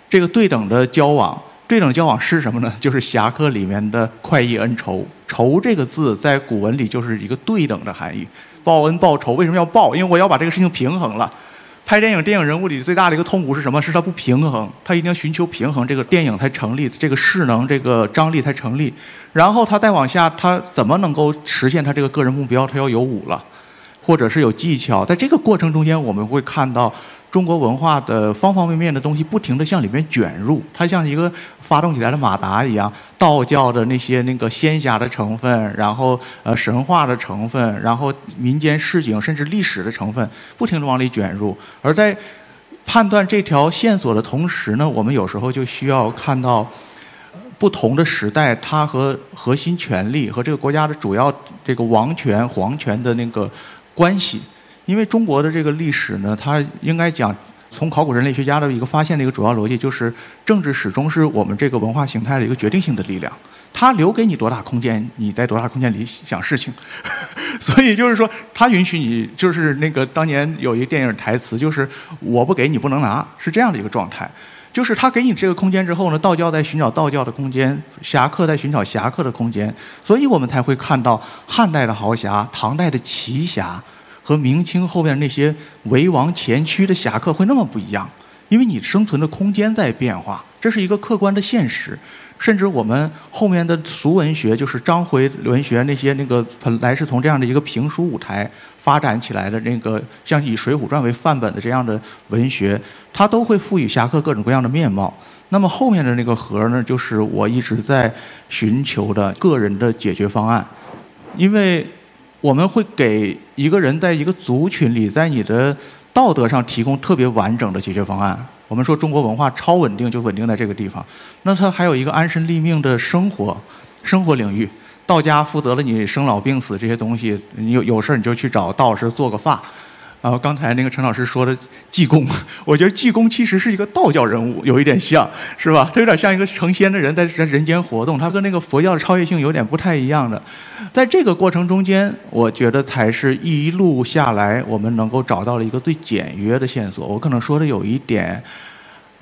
这个对等的交往。对等交往是什么呢？就是侠客里面的快意恩仇。仇这个字在古文里就是一个对等的含义，报恩报仇为什么要报？因为我要把这个事情平衡了。拍电影，电影人物里最大的一个痛苦是什么？是他不平衡，他一定要寻求平衡，这个电影才成立，这个势能、这个张力才成立。然后他再往下，他怎么能够实现他这个个人目标？他要有武了，或者是有技巧。在这个过程中间，我们会看到。中国文化的方方面面的东西不停地向里面卷入，它像一个发动起来的马达一样，道教的那些那个仙侠的成分，然后呃神话的成分，然后民间市井甚至历史的成分，不停地往里卷入。而在判断这条线索的同时呢，我们有时候就需要看到不同的时代，它和核心权力和这个国家的主要这个王权皇权的那个关系。因为中国的这个历史呢，它应该讲，从考古人类学家的一个发现的一个主要逻辑，就是政治始终是我们这个文化形态的一个决定性的力量。它留给你多大空间，你在多大空间里想事情。所以就是说，它允许你，就是那个当年有一个电影台词，就是我不给你不能拿，是这样的一个状态。就是他给你这个空间之后呢，道教在寻找道教的空间，侠客在寻找侠客的空间，所以我们才会看到汉代的豪侠，唐代的奇侠。和明清后面那些为王前驱的侠客会那么不一样，因为你生存的空间在变化，这是一个客观的现实。甚至我们后面的俗文学，就是章回文学那些那个本来是从这样的一个评书舞台发展起来的那个，像以《水浒传》为范本的这样的文学，它都会赋予侠客各种各样的面貌。那么后面的那个核呢，就是我一直在寻求的个人的解决方案，因为。我们会给一个人在一个族群里，在你的道德上提供特别完整的解决方案。我们说中国文化超稳定，就稳定在这个地方。那它还有一个安身立命的生活，生活领域。道家负责了你生老病死这些东西，你有有事儿你就去找道士做个法。然后刚才那个陈老师说的济公，我觉得济公其实是一个道教人物，有一点像是吧？他有点像一个成仙的人在在人间活动，他跟那个佛教的超越性有点不太一样的。在这个过程中间，我觉得才是一路下来我们能够找到了一个最简约的线索。我可能说的有一点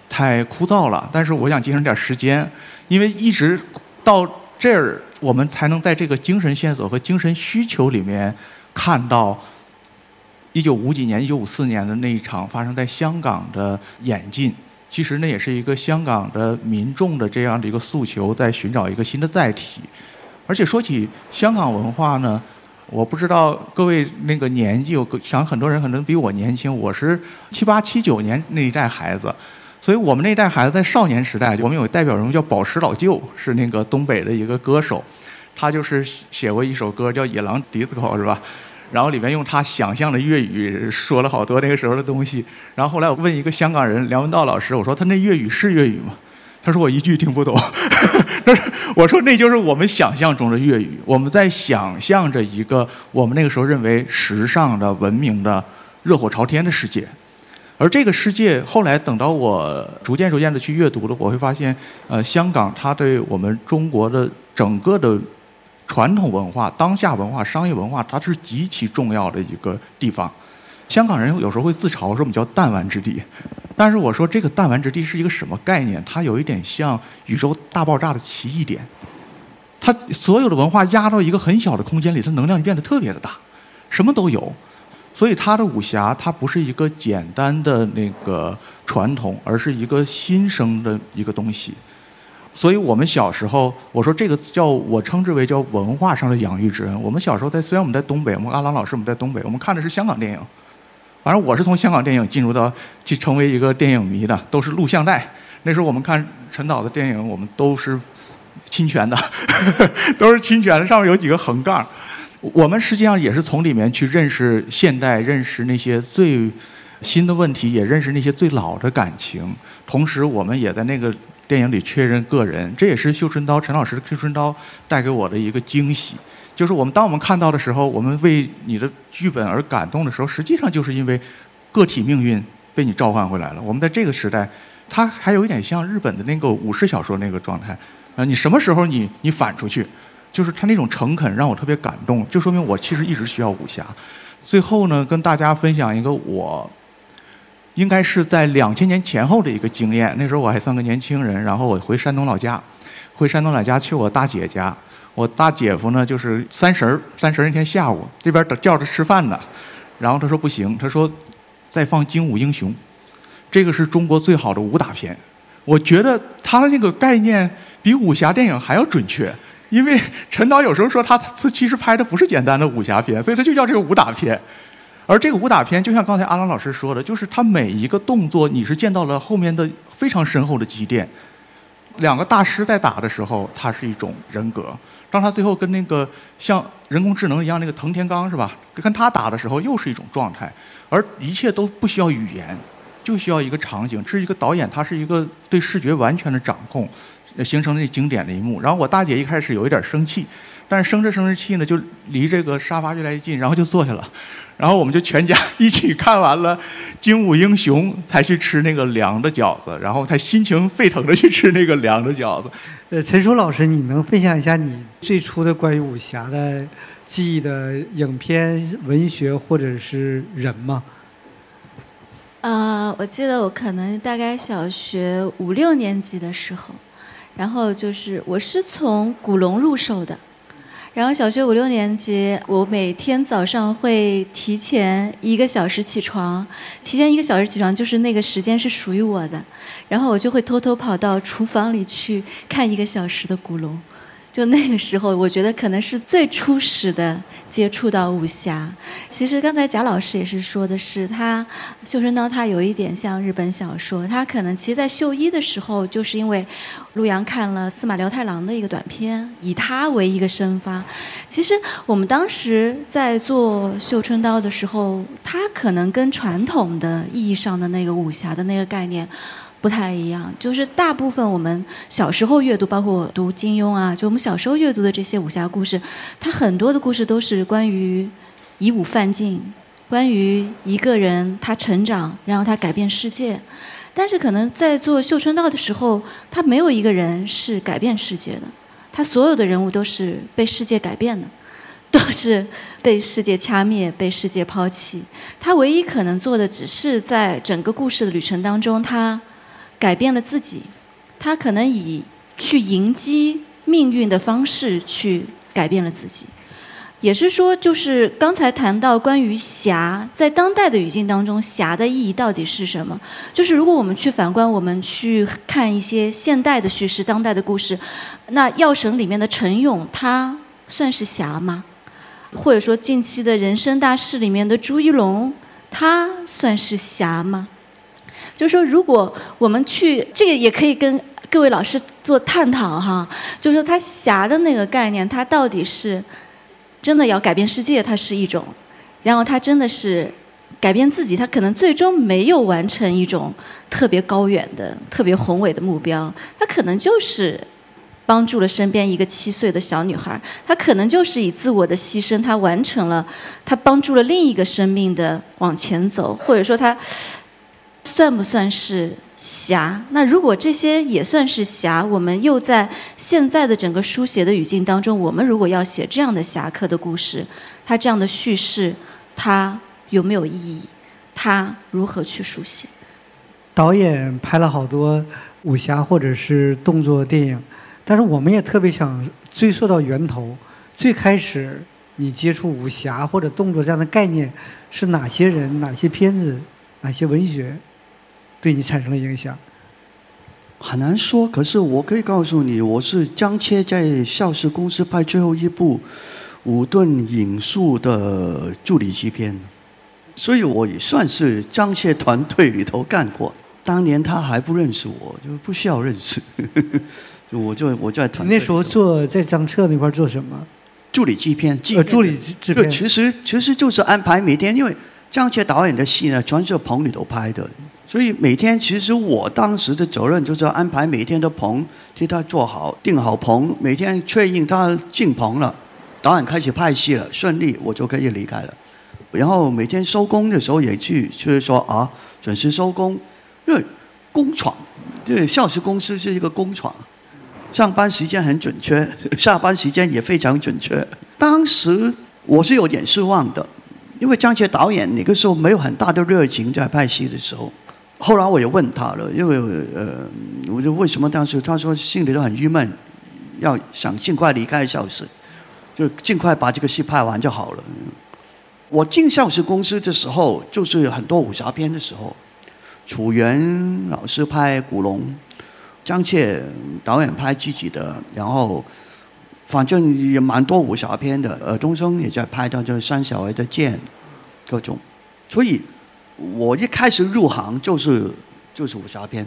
太枯燥了，但是我想节省点时间，因为一直到这儿，我们才能在这个精神线索和精神需求里面看到。一九五几年、一九五四年的那一场发生在香港的演进，其实那也是一个香港的民众的这样的一个诉求，在寻找一个新的载体。而且说起香港文化呢，我不知道各位那个年纪，我想很多人可能比我年轻，我是七八七九年那一代孩子，所以我们那一代孩子在少年时代，我们有代表人物叫宝石老舅，是那个东北的一个歌手，他就是写过一首歌叫《野狼迪斯科》，是吧？然后里面用他想象的粤语说了好多那个时候的东西。然后后来我问一个香港人梁文道老师，我说他那粤语是粤语吗？他说我一句听不懂。但是我说那就是我们想象中的粤语，我们在想象着一个我们那个时候认为时尚的、文明的、热火朝天的世界。而这个世界后来等到我逐渐逐渐的去阅读了，我会发现，呃，香港它对我们中国的整个的。传统文化、当下文化、商业文化，它是极其重要的一个地方。香港人有时候会自嘲说我们叫弹丸之地，但是我说这个弹丸之地是一个什么概念？它有一点像宇宙大爆炸的奇异点，它所有的文化压到一个很小的空间里，它能量就变得特别的大，什么都有。所以它的武侠，它不是一个简单的那个传统，而是一个新生的一个东西。所以我们小时候，我说这个叫我称之为叫文化上的养育之恩。我们小时候在虽然我们在东北，我们阿郎老师我们在东北，我们看的是香港电影。反正我是从香港电影进入到去成为一个电影迷的，都是录像带。那时候我们看陈导的电影，我们都是侵权的，都是侵权的，上面有几个横杠。我们实际上也是从里面去认识现代，认识那些最新的问题，也认识那些最老的感情。同时，我们也在那个。电影里确认个人，这也是绣春刀陈老师的绣春刀带给我的一个惊喜。就是我们当我们看到的时候，我们为你的剧本而感动的时候，实际上就是因为个体命运被你召唤回来了。我们在这个时代，它还有一点像日本的那个武士小说那个状态啊，你什么时候你你反出去，就是他那种诚恳让我特别感动，就说明我其实一直需要武侠。最后呢，跟大家分享一个我。应该是在两千年前后的一个经验。那时候我还算个年轻人，然后我回山东老家，回山东老家去我大姐家。我大姐夫呢，就是三十儿，三十儿那天下午，这边等叫着吃饭呢，然后他说不行，他说再放《精武英雄》，这个是中国最好的武打片。我觉得他的那个概念比武侠电影还要准确，因为陈导有时候说他其实拍的不是简单的武侠片，所以他就叫这个武打片。而这个武打片，就像刚才阿郎老师说的，就是他每一个动作，你是见到了后面的非常深厚的积淀。两个大师在打的时候，他是一种人格；当他最后跟那个像人工智能一样那个藤田刚是吧，跟他打的时候，又是一种状态。而一切都不需要语言，就需要一个场景。这是一个导演，他是一个对视觉完全的掌控，形成那经典的一幕。然后我大姐一开始有一点生气，但是生着生着气呢，就离这个沙发越来越近，然后就坐下了。然后我们就全家一起看完了《精武英雄》，才去吃那个凉的饺子，然后才心情沸腾的去吃那个凉的饺子。呃，陈叔老师，你能分享一下你最初的关于武侠的记忆的影片、文学或者是人吗？呃，我记得我可能大概小学五六年级的时候，然后就是我是从古龙入手的。然后小学五六年级，我每天早上会提前一个小时起床，提前一个小时起床就是那个时间是属于我的，然后我就会偷偷跑到厨房里去看一个小时的古龙。就那个时候，我觉得可能是最初始的接触到武侠。其实刚才贾老师也是说的是，他《绣春刀》他有一点像日本小说。他可能其实，在秀一的时候，就是因为陆阳看了司马辽太郎的一个短片，以他为一个生发。其实我们当时在做《绣春刀》的时候，他可能跟传统的意义上的那个武侠的那个概念。不太一样，就是大部分我们小时候阅读，包括读金庸啊，就我们小时候阅读的这些武侠故事，它很多的故事都是关于以武犯禁，关于一个人他成长，然后他改变世界。但是可能在做《绣春刀》的时候，他没有一个人是改变世界的，他所有的人物都是被世界改变的，都是被世界掐灭、被世界抛弃。他唯一可能做的，只是在整个故事的旅程当中，他。改变了自己，他可能以去迎击命运的方式去改变了自己，也是说，就是刚才谈到关于侠，在当代的语境当中，侠的意义到底是什么？就是如果我们去反观，我们去看一些现代的叙事、当代的故事，那《药神》里面的陈勇，他算是侠吗？或者说近期的人生大事里面的朱一龙，他算是侠吗？就是说，如果我们去这个，也可以跟各位老师做探讨哈。就是说，他侠的那个概念，他到底是真的要改变世界，它是一种；然后他真的是改变自己，他可能最终没有完成一种特别高远的、特别宏伟的目标。他可能就是帮助了身边一个七岁的小女孩，他可能就是以自我的牺牲，他完成了，他帮助了另一个生命的往前走，或者说他。算不算是侠？那如果这些也算是侠，我们又在现在的整个书写的语境当中，我们如果要写这样的侠客的故事，他这样的叙事，他有没有意义？他如何去书写？导演拍了好多武侠或者是动作电影，但是我们也特别想追溯到源头，最开始你接触武侠或者动作这样的概念是哪些人、哪些片子、哪些文学？对你产生了影响，很难说。可是我可以告诉你，我是张切在邵氏公司拍最后一部武顿影术的助理制片，所以我也算是张切团队里头干过。当年他还不认识我，就不需要认识，我就我在团。那时候做在张彻那块做什么？助理制片，呃，助理制片。其实其实就是安排每天，因为张切导演的戏呢，全是棚里头拍的。所以每天，其实我当时的责任就是要安排每天的棚，替他做好、定好棚，每天确认他进棚了，导演开始拍戏了，顺利，我就可以离开了。然后每天收工的时候也去，就是说啊，准时收工，因为工厂，对，孝时公司是一个工厂，上班时间很准确，下班时间也非常准确。当时我是有点失望的，因为张杰导演那个时候没有很大的热情在拍戏的时候。后来我也问他了，因为呃，我就为什么当时他说心里都很郁闷，要想尽快离开孝实，就尽快把这个戏拍完就好了。我进孝实公司的时候，就是很多武侠片的时候，楚原老师拍《古龙》，张彻导演拍自己的，然后反正也蛮多武侠片的。呃，东升也在拍，到就是三小儿的剑，各种，所以。我一开始入行就是就是武侠片，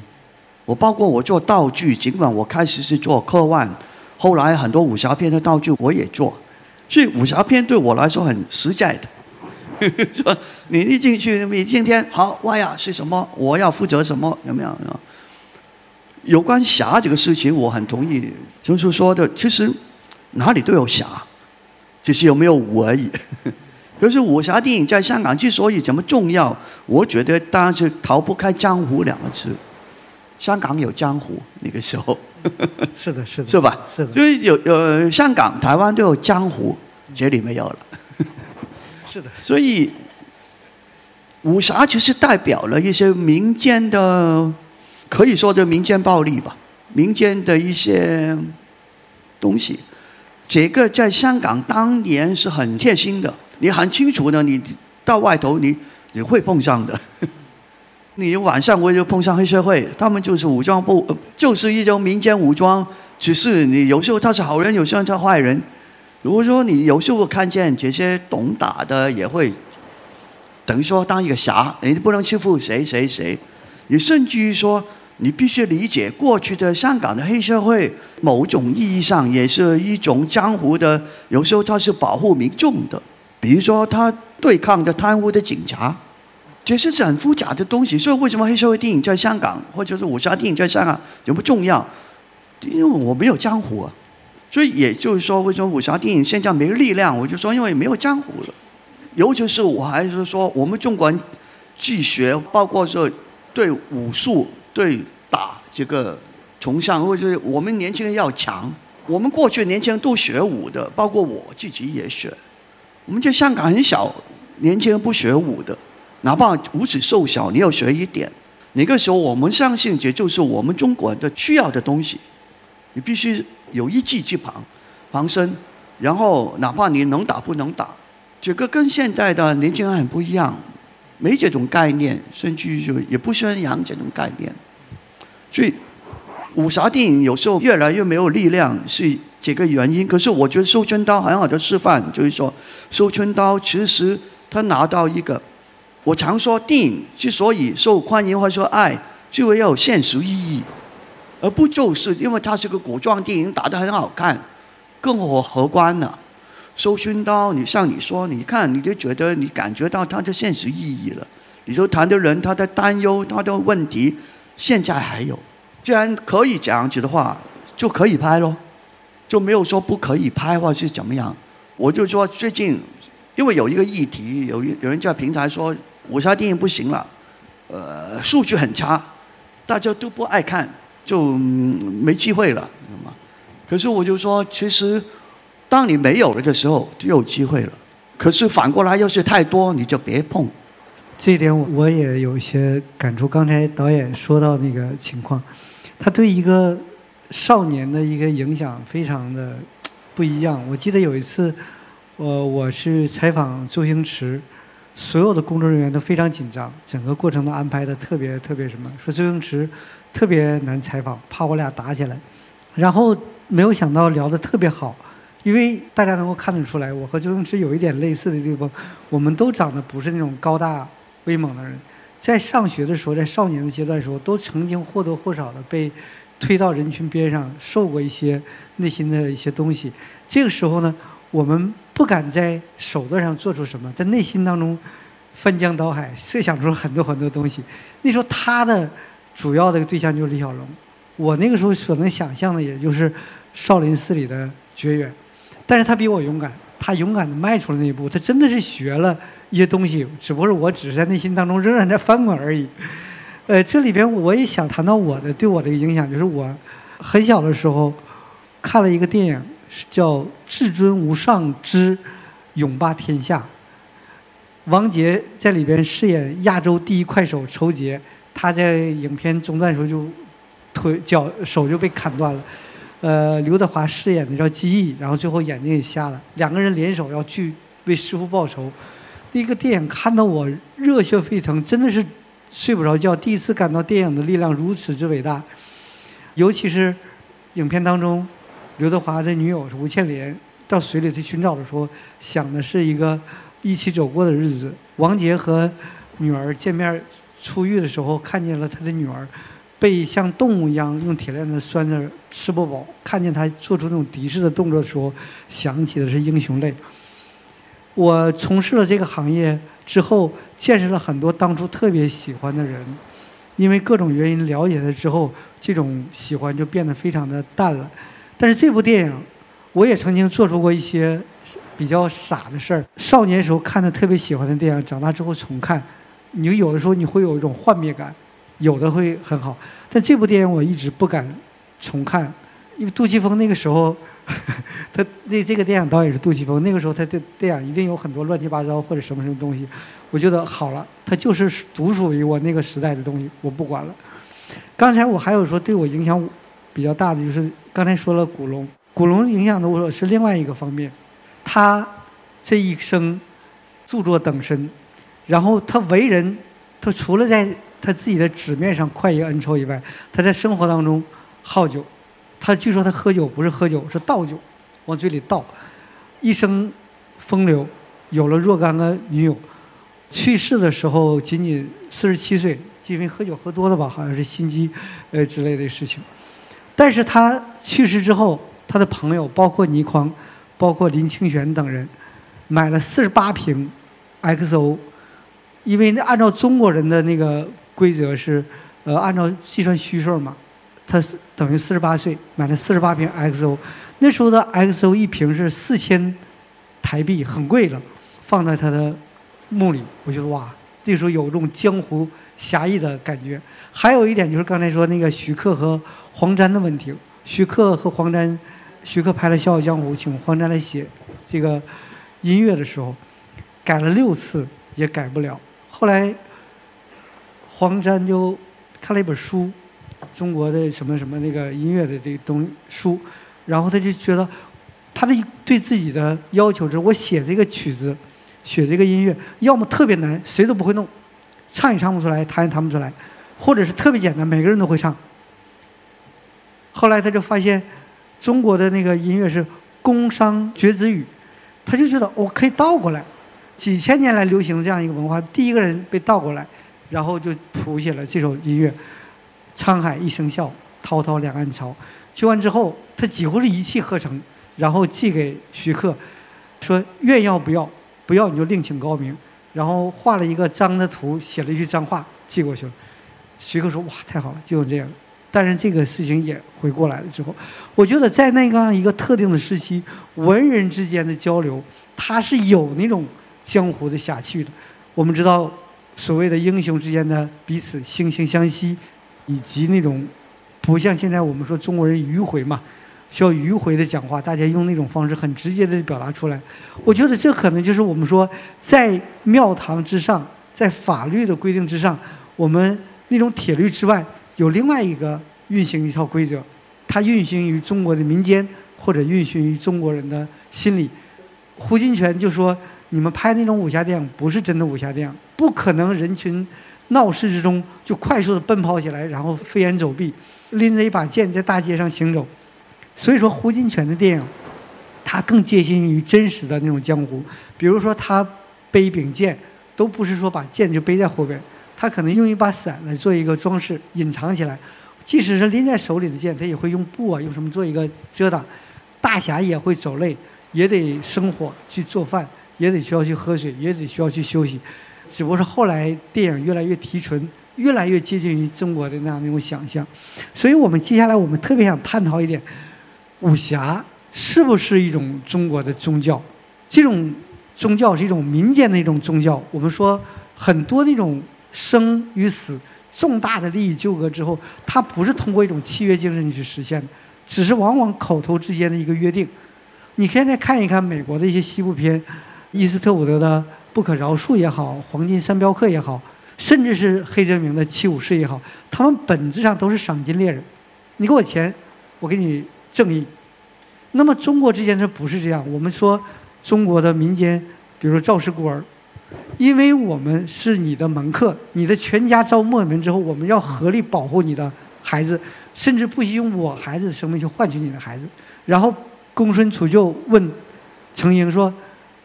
我包括我做道具，尽管我开始是做科幻，后来很多武侠片的道具我也做，所以武侠片对我来说很实在的，是吧？你一进去，你今天好，哇呀是什么？我要负责什么？有没有？有关侠这个事情，我很同意就是说的，其实哪里都有侠，只是有没有武而已。可是武侠电影在香港之所以这么重要，我觉得当然是逃不开“江湖”两个字。香港有江湖那个时候，是的，是的，是吧？是的。所以有有香港、台湾都有江湖，这里没有了。是的。所以武侠其实代表了一些民间的，可以说的民间暴力吧，民间的一些东西。这个在香港当年是很贴心的。你很清楚的，你到外头你你会碰上的。你晚上我就碰上黑社会，他们就是武装部，就是一种民间武装。只是你有时候他是好人，有时候他坏人。如果说你有时候看见这些懂打的，也会等于说当一个侠，你不能欺负谁谁谁。你甚至于说，你必须理解过去的香港的黑社会，某种意义上也是一种江湖的，有时候他是保护民众的。比如说，他对抗的贪污的警察，这些是很复杂的东西。所以，为什么黑社会电影在香港，或者是武侠电影在香港也不重要？因为我没有江湖啊。所以，也就是说，为什么武侠电影现在没力量？我就说，因为没有江湖了。尤其是我还是说，我们中国人既学，包括说对武术、对打这个崇尚，或者是我们年轻人要强。我们过去年轻人都学武的，包括我自己也学。我们在香港很小，年轻人不学武的，哪怕五指瘦小，你要学一点。那个时候，我们相信这就是我们中国的需要的东西。你必须有一技之旁，防身，然后哪怕你能打不能打，这个跟现代的年轻人很不一样，没这种概念，甚至就也不宣扬这种概念。所以，武侠电影有时候越来越没有力量，是。几个原因，可是我觉得收春刀很好的示范，就是说，收春刀其实他拿到一个，我常说电影之所以受欢迎或者说爱，就要有现实意义，而不就是因为它是个古装电影，打得很好看，更何何关呢？收春刀，你像你说，你看你就觉得你感觉到它的现实意义了，你就谈的人他的担忧他的问题，现在还有，既然可以这样子的话，就可以拍喽。就没有说不可以拍或是怎么样，我就说最近，因为有一个议题，有有人在平台说武侠电影不行了，呃，数据很差，大家都不爱看，就没机会了，知吗？可是我就说，其实当你没有了的时候，就有机会了。可是反过来，要是太多，你就别碰。这一点我也有一些感触。刚才导演说到那个情况，他对一个。少年的一个影响非常的 不一样。我记得有一次，我我是采访周星驰，所有的工作人员都非常紧张，整个过程都安排的特别特别什么，说周星驰特别难采访，怕我俩打起来。然后没有想到聊得特别好，因为大家能够看得出来，我和周星驰有一点类似的地方，我们都长得不是那种高大威猛的人，在上学的时候，在少年的阶段的时候，都曾经或多或少的被。推到人群边上，受过一些内心的一些东西。这个时候呢，我们不敢在手段上做出什么，在内心当中翻江倒海，设想出很多很多东西。那时候他的主要的对象就是李小龙，我那个时候所能想象的也就是少林寺里的绝缘。但是他比我勇敢，他勇敢的迈出了那一步，他真的是学了。一些东西，只不过是我只是在内心当中仍然在翻滚而已。呃，这里边我也想谈到我的对我的影响，就是我很小的时候看了一个电影，是叫《至尊无上之永霸天下》。王杰在里边饰演亚洲第一快手仇杰，他在影片中段时候就腿脚手就被砍断了。呃，刘德华饰演的叫记忆，然后最后眼睛也瞎了。两个人联手要去为师傅报仇。那个电影看到我热血沸腾，真的是睡不着觉。第一次感到电影的力量如此之伟大，尤其是影片当中，刘德华的女友是吴倩莲，到水里去寻找的时候，想的是一个。一起走过的日子，王杰和女儿见面出狱的时候，看见了他的女儿被像动物一样用铁链子拴着，吃不饱。看见他做出那种敌视的动作的时候，想起的是英雄泪。我从事了这个行业之后，见识了很多当初特别喜欢的人，因为各种原因了解了之后，这种喜欢就变得非常的淡了。但是这部电影，我也曾经做出过一些。比较傻的事儿，少年时候看的特别喜欢的电影，长大之后重看，你有的时候你会有一种幻灭感，有的会很好。但这部电影我一直不敢重看，因为杜琪峰那个时候，他那这个电影导演是杜琪峰，那个时候他的电影一定有很多乱七八糟或者什么什么东西。我觉得好了，他就是独属于我那个时代的东西，我不管了。刚才我还有说对我影响比较大的，就是刚才说了古龙，古龙影响的我是另外一个方面。他这一生著作等身，然后他为人，他除了在他自己的纸面上快意恩仇以外，他在生活当中好酒。他据说他喝酒不是喝酒，是倒酒，往嘴里倒。一生风流，有了若干个女友。去世的时候仅仅四十七岁，因为喝酒喝多了吧，好像是心肌呃之类的事情。但是他去世之后，他的朋友包括倪匡。包括林清玄等人，买了四十八瓶 XO，因为那按照中国人的那个规则是，呃，按照计算虚数嘛，他是等于四十八岁买了四十八瓶 XO，那时候的 XO 一瓶是四千台币，很贵了，放在他的墓里，我觉得哇，那时候有这种江湖侠义的感觉。还有一点就是刚才说那个徐克和黄沾的问题，徐克和黄沾。徐克拍了《笑傲江湖》，请黄沾来写这个音乐的时候，改了六次也改不了。后来黄沾就看了一本书，中国的什么什么那个音乐的这东书，然后他就觉得他的对自己的要求是：我写这个曲子，写这个音乐，要么特别难，谁都不会弄，唱也唱不出来，弹也弹不出来，或者是特别简单，每个人都会唱。后来他就发现。中国的那个音乐是宫商角徵羽，他就觉得我可以倒过来，几千年来流行的这样一个文化，第一个人被倒过来，然后就谱写了这首音乐，《沧海一声笑，滔滔两岸潮》。学完之后，他几乎是一气呵成，然后寄给徐克，说愿要不要，不要你就另请高明。然后画了一个脏的图，写了一句脏话寄过去了。徐克说哇，太好了，就用这样。但是这个事情也回过来了之后，我觉得在那样一个特定的时期，文人之间的交流，它是有那种江湖的侠气的。我们知道，所谓的英雄之间的彼此惺惺相惜，以及那种不像现在我们说中国人迂回嘛，需要迂回的讲话，大家用那种方式很直接的表达出来。我觉得这可能就是我们说在庙堂之上，在法律的规定之上，我们那种铁律之外。有另外一个运行一套规则，它运行于中国的民间，或者运行于中国人的心里。胡金铨就说：“你们拍那种武侠电影不是真的武侠电影，不可能人群闹市之中就快速的奔跑起来，然后飞檐走壁，拎着一把剑在大街上行走。”所以说，胡金铨的电影，他更接近于真实的那种江湖。比如说，他背一柄剑，都不是说把剑就背在后边。他可能用一把伞来做一个装饰，隐藏起来；即使是拎在手里的剑，他也会用布啊，用什么做一个遮挡。大侠也会走累，也得生火去做饭，也得需要去喝水，也得需要去休息。只不过是后来电影越来越提纯，越来越接近于中国的那样的一种想象。所以我们接下来我们特别想探讨一点：武侠是不是一种中国的宗教？这种宗教是一种民间的一种宗教。我们说很多那种生与死、重大的利益纠葛之后，它不是通过一种契约精神去实现的，只是往往口头之间的一个约定。你现在看一看美国的一些西部片，伊斯特伍德的《不可饶恕》也好，《黄金三镖客》也好，甚至是黑泽明的《七武士》也好，他们本质上都是赏金猎人。你给我钱，我给你正义。那么中国之间它不是这样。我们说中国的民间，比如说赵氏孤儿，因为我们是你的门客，你的全家遭没门之后，我们要合力保护你的孩子，甚至不惜用我孩子的生命去换取你的孩子。然后公孙杵臼问程婴说：“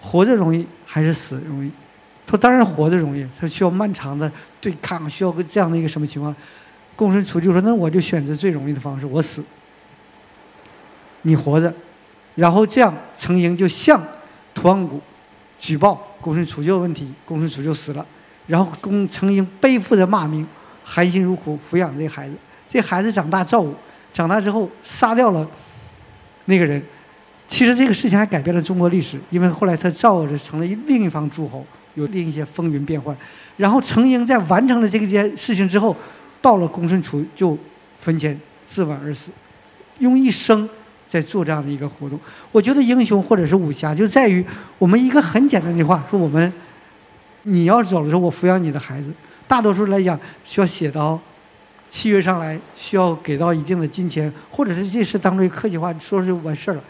活着容易还是死容易？”他说：“当然活着容易，他需要漫长的对抗，需要个这样的一个什么情况？”公孙杵臼说：“那我就选择最容易的方式，我死。”你活着，然后这样，程婴就向图案谷举报公孙杵臼问题，公孙杵臼死了，然后公程婴背负着骂名，含辛茹苦抚养这孩子，这孩子长大照顾，长大之后杀掉了那个人。其实这个事情还改变了中国历史，因为后来他照着成了另一方诸侯，有另一些风云变幻。然后程婴在完成了这个件事情之后，到了公孙杵臼坟前自刎而死，用一生。在做这样的一个活动，我觉得英雄或者是武侠就在于我们一个很简单的话说：我们你要走的时候，我抚养你的孩子。大多数来讲，需要写到契约上来，需要给到一定的金钱，或者是这事当做客气话说就完事儿了。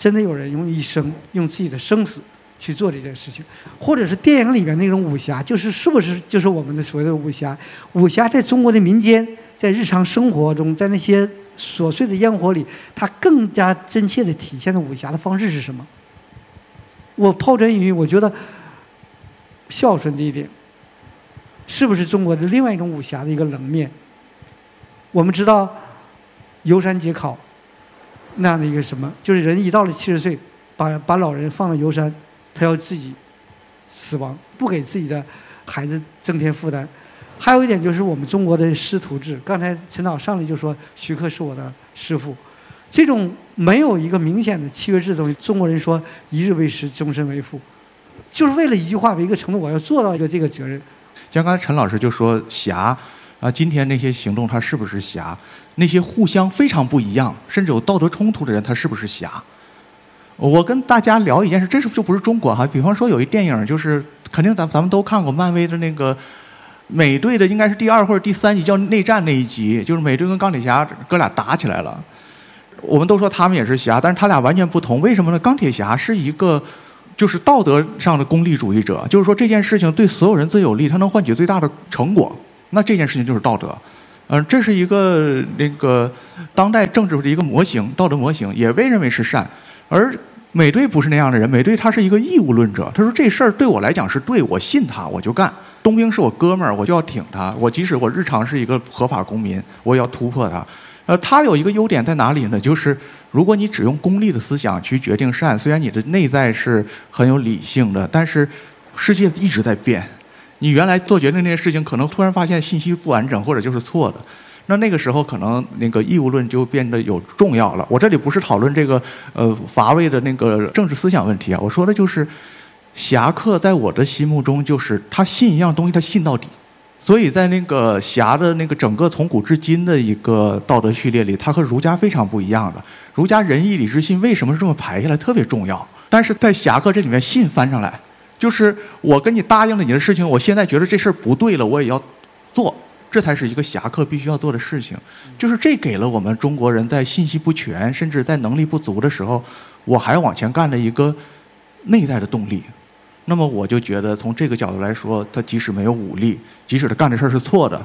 真的有人用一生用自己的生死去做这件事情，或者是电影里面那种武侠，就是是不是就是我们的所谓的武侠？武侠在中国的民间，在日常生活中，在那些。琐碎的烟火里，它更加真切的体现了武侠的方式是什么？我抛砖引玉，我觉得孝顺这一点，是不是中国的另外一种武侠的一个冷面？我们知道游山解考那样的一个什么，就是人一到了七十岁，把把老人放到游山，他要自己死亡，不给自己的孩子增添负担。还有一点就是我们中国的师徒制。刚才陈导上来就说徐克是我的师傅，这种没有一个明显的契约制的东西。中国人说一日为师，终身为父，就是为了一句话为一个承诺，我要做到一个这个责任。像刚才陈老师就说侠啊，今天那些行动他是不是侠？那些互相非常不一样，甚至有道德冲突的人，他是不是侠？我跟大家聊一件事，这是就不是中国哈。比方说有一电影，就是肯定咱咱们都看过漫威的那个。美队的应该是第二或者第三集，叫内战那一集，就是美队跟钢铁侠哥俩打起来了。我们都说他们也是侠，但是他俩完全不同。为什么呢？钢铁侠是一个就是道德上的功利主义者，就是说这件事情对所有人最有利，他能换取最大的成果，那这件事情就是道德。嗯，这是一个那个当代政治的一个模型，道德模型也被认为是善。而美队不是那样的人，美队他是一个义务论者，他说这事儿对我来讲是对，我信他，我就干。冬兵是我哥们儿，我就要挺他。我即使我日常是一个合法公民，我也要突破他。呃，他有一个优点在哪里呢？就是如果你只用功利的思想去决定善，虽然你的内在是很有理性的，但是世界一直在变。你原来做决定那些事情，可能突然发现信息不完整或者就是错的。那那个时候，可能那个义务论就变得有重要了。我这里不是讨论这个呃乏味的那个政治思想问题啊，我说的就是。侠客在我的心目中就是他信一样东西，他信到底。所以在那个侠的那个整个从古至今的一个道德序列里，他和儒家非常不一样的。儒家仁义礼智信为什么是这么排下来特别重要？但是在侠客这里面，信翻上来，就是我跟你答应了你的事情，我现在觉得这事儿不对了，我也要做，这才是一个侠客必须要做的事情。就是这给了我们中国人在信息不全，甚至在能力不足的时候，我还往前干的一个内在的动力。那么我就觉得，从这个角度来说，他即使没有武力，即使他干的事儿是错的，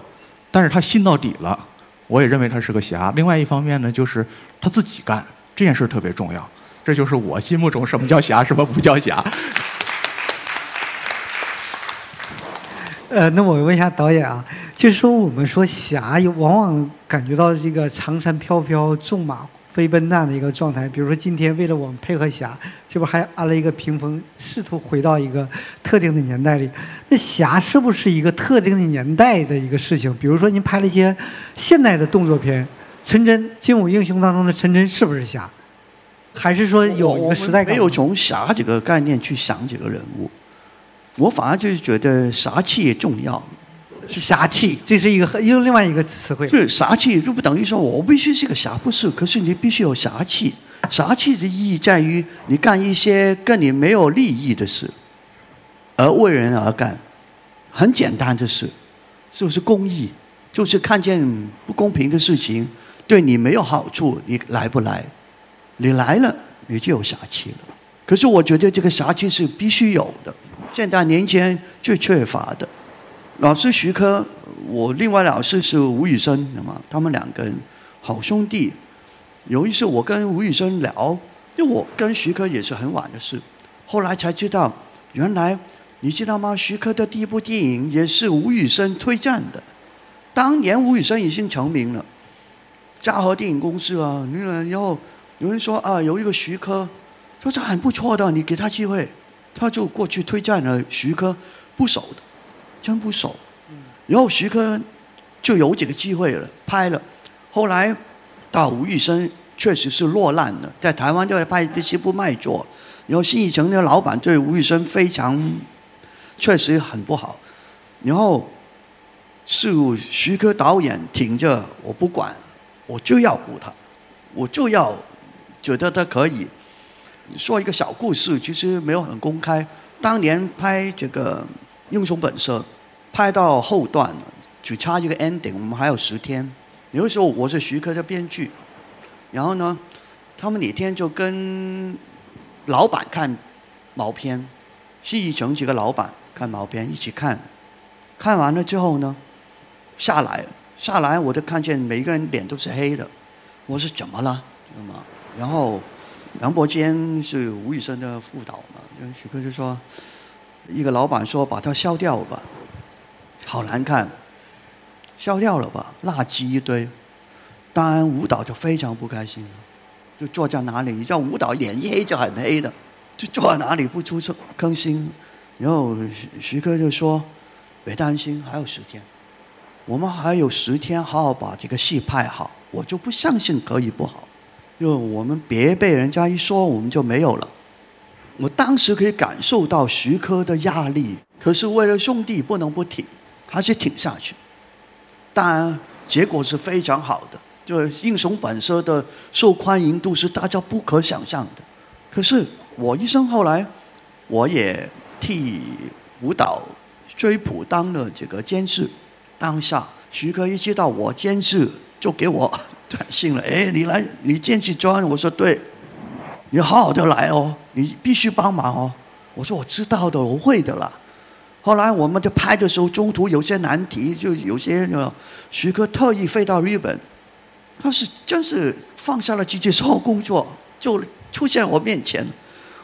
但是他信到底了，我也认为他是个侠。另外一方面呢，就是他自己干这件事儿特别重要，这就是我心目中什么叫侠，什么不叫侠。呃，那我问一下导演啊，就是说我们说侠，往往感觉到这个长衫飘飘，纵马。飞奔那样的一个状态，比如说今天为了我们配合侠，这不还安了一个屏风，试图回到一个特定的年代里。那侠是不是一个特定的年代的一个事情？比如说您拍了一些现代的动作片，陈真《精武英雄》当中的陈真是不是侠？还是说有一个时代感？没有从侠这个概念去想这个人物，我反而就是觉得侠气也重要。侠气，这是一个又另外一个词汇。是侠气，就不等于说我必须是个侠，不是。可是你必须有侠气，侠气的意义在于你干一些跟你没有利益的事，而为人而干，很简单的事，就是公益，就是看见不公平的事情对你没有好处，你来不来？你来了，你就有侠气了。可是我觉得这个侠气是必须有的，现在年轻人最缺乏的。老师徐科，我另外老师是吴宇森，那么他们两个人好兄弟。有一次我跟吴宇森聊，因为我跟徐科也是很晚的事，后来才知道，原来你知道吗？徐科的第一部电影也是吴宇森推荐的。当年吴宇森已经成名了，嘉禾电影公司啊，那个然后有人说啊，有一个徐科，说这很不错的，你给他机会，他就过去推荐了徐科，不熟的。真不熟，然后徐克就有几个机会了，拍了。后来到吴宇森确实是落难了，在台湾就拍这些部卖座。然后新艺城的老板对吴宇森非常，确实很不好。然后是徐克导演挺着我不管，我就要雇他，我就要觉得他可以。说一个小故事，其实没有很公开。当年拍这个《英雄本色》。拍到后段，只差一个 ending，我们还有十天。有的时候我是徐克的编剧，然后呢，他们哪天就跟老板看毛片，是一整几个老板看毛片一起看，看完了之后呢，下来下来我就看见每一个人脸都是黑的，我说怎么了？那么，然后杨伯坚是吴宇森的副导嘛，跟徐克就说，一个老板说把它消掉吧。好难看，消掉了吧？垃圾一堆。当然，舞蹈就非常不开心了，就坐在哪里？你知道舞蹈脸一黑就很黑的，就坐在哪里不出声更新。然后徐徐哥就说：“别担心，还有十天，我们还有十天好好把这个戏拍好。我就不相信可以不好，就我们别被人家一说，我们就没有了。我当时可以感受到徐科的压力，可是为了兄弟，不能不挺。”还是挺下去，当然结果是非常好的，就《英雄本色》的受欢迎度是大家不可想象的。可是我一生后来，我也替舞蹈追捕当了这个监制。当下徐科一接到我监制，就给我短信了：“哎，你来，你监制专。”我说：“对，你好好的来哦，你必须帮忙哦。”我说：“我知道的，我会的啦。”后来我们就拍的时候，中途有些难题，就有些徐克特意飞到日本，他是真是放下了自己所有工作，就出现我面前。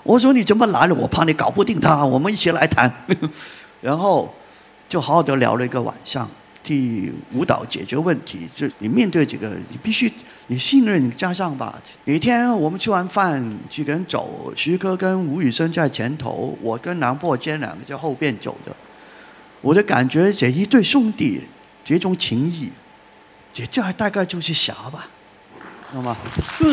我说你怎么来了？我怕你搞不定他，我们一起来谈。然后就好好的聊了一个晚上，替舞蹈解决问题。就你面对这个，你必须你信任加上吧。哪天我们吃完饭，几个人走，徐哥跟吴宇森在前头，我跟南破坚两个在后边走的。我的感觉，这一对兄弟，这种情谊，也就还大概就是侠吧，知道吗？就，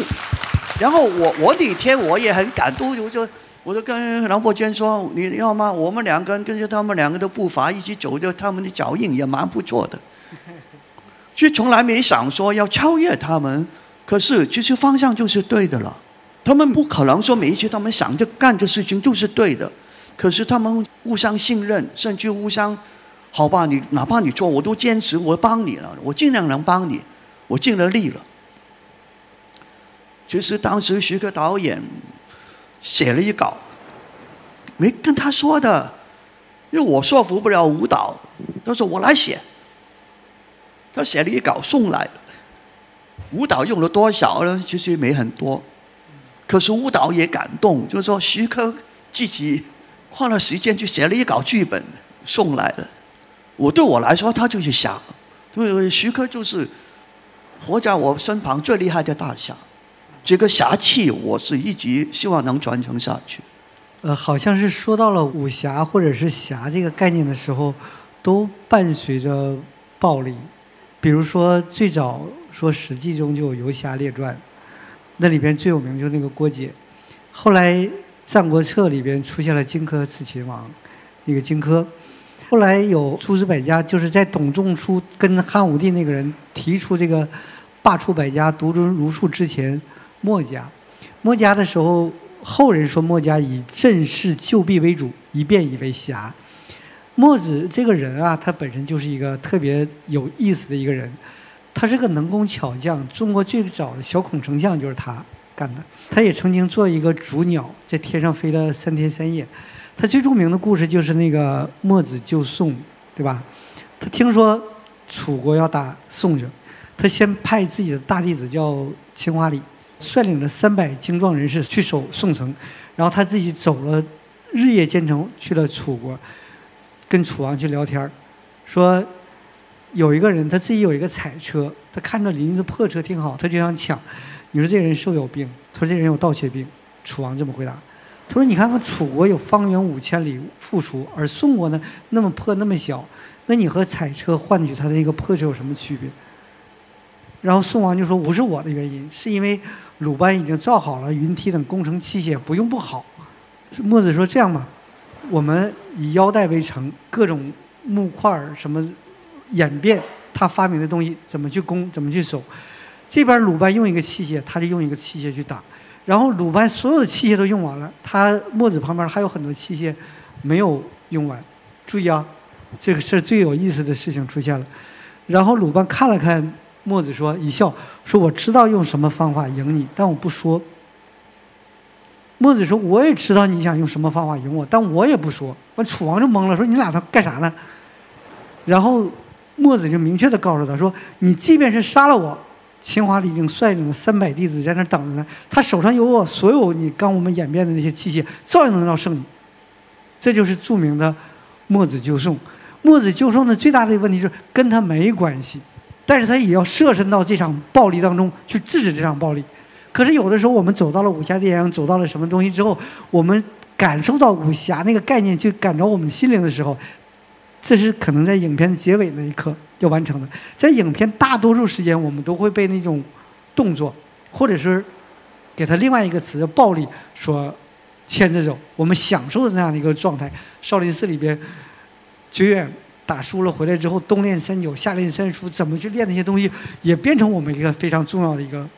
然后我我那天我也很感动，我就我就跟梁伯坚说，你要吗？我们两个人跟着他们两个的步伐一起走，着他们的脚印也蛮不错的。其实从来没想说要超越他们，可是其实方向就是对的了。他们不可能说每一次他们想着干的事情就是对的。可是他们互相信任，甚至互相，好吧，你哪怕你错，我都坚持，我帮你了，我尽量能帮你，我尽了力了。其实当时徐克导演写了一稿，没跟他说的，因为我说服不了舞蹈，他说我来写。他写了一稿送来，舞蹈用了多少呢？其实没很多，可是舞蹈也感动，就是说徐克自己。花了时间去写了一稿剧本送来了，我对我来说他就是侠，因为徐克就是活在我身旁最厉害的大侠，这个侠气我是一直希望能传承下去。呃，好像是说到了武侠或者是侠这个概念的时候，都伴随着暴力，比如说最早说《史记》中就有游侠列传，那里边最有名就是那个郭解。后来《战国策》里边出现了荆轲刺秦王，那个荆轲。后来有诸子百家，就是在董仲舒跟汉武帝那个人提出这个罢黜百家、独尊儒术之前，墨家。墨家的时候，后人说墨家以镇世救弊为主，以变以为侠。墨子这个人啊，他本身就是一个特别有意思的一个人，他是个能工巧匠。中国最早的小孔成像就是他干的。他也曾经做一个竹鸟，在天上飞了三天三夜。他最著名的故事就是那个墨子救宋，对吧？他听说楚国要打宋人，他先派自己的大弟子叫青华里，率领着三百精壮人士去守宋城，然后他自己走了日夜兼程去了楚国，跟楚王去聊天，说有一个人他自己有一个彩车，他看着邻居的破车挺好，他就想抢。你说这人是不是有病？他说这人有盗窃病。楚王这么回答。他说：“你看看楚国有方圆五千里富庶，而宋国呢那么破那么小，那你和彩车换取他的那个破车有什么区别？”然后宋王就说：“不是我的原因，是因为鲁班已经造好了云梯等工程器械，不用不好。”墨子说：“这样吧，我们以腰带为城，各种木块儿什么演变他发明的东西，怎么去攻，怎么去守。这边鲁班用一个器械，他就用一个器械去打。”然后鲁班所有的器械都用完了，他墨子旁边还有很多器械没有用完。注意啊，这个事儿最有意思的事情出现了。然后鲁班看了看墨子，说一笑，说我知道用什么方法赢你，但我不说。墨子说我也知道你想用什么方法赢我，但我也不说。完楚王就懵了，说你俩他干啥呢？然后墨子就明确的告诉他说，你即便是杀了我。秦华里已经率领了三百弟子在那等着呢，他手上有我所有你刚我们演变的那些器械，照样能到胜利。这就是著名的墨子救宋。墨子救宋的最大的问题是跟他没关系，但是他也要设身到这场暴力当中去制止这场暴力。可是有的时候我们走到了武侠电影，走到了什么东西之后，我们感受到武侠那个概念就感召我们心灵的时候，这是可能在影片的结尾那一刻。要完成的，在影片大多数时间，我们都会被那种动作，或者是给他另外一个词“暴力”所牵着走。我们享受的那样的一个状态。少林寺里边，觉远打输了回来之后，冬练三九，夏练三伏，怎么去练那些东西，也变成我们一个非常重要的一个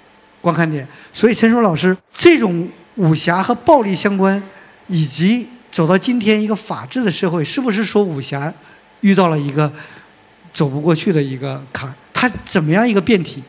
观看点。所以，陈硕老师，这种武侠和暴力相关，以及走到今天一个法治的社会，是不是说武侠遇到了一个？走不过去的一个坎，它怎么样一个变体？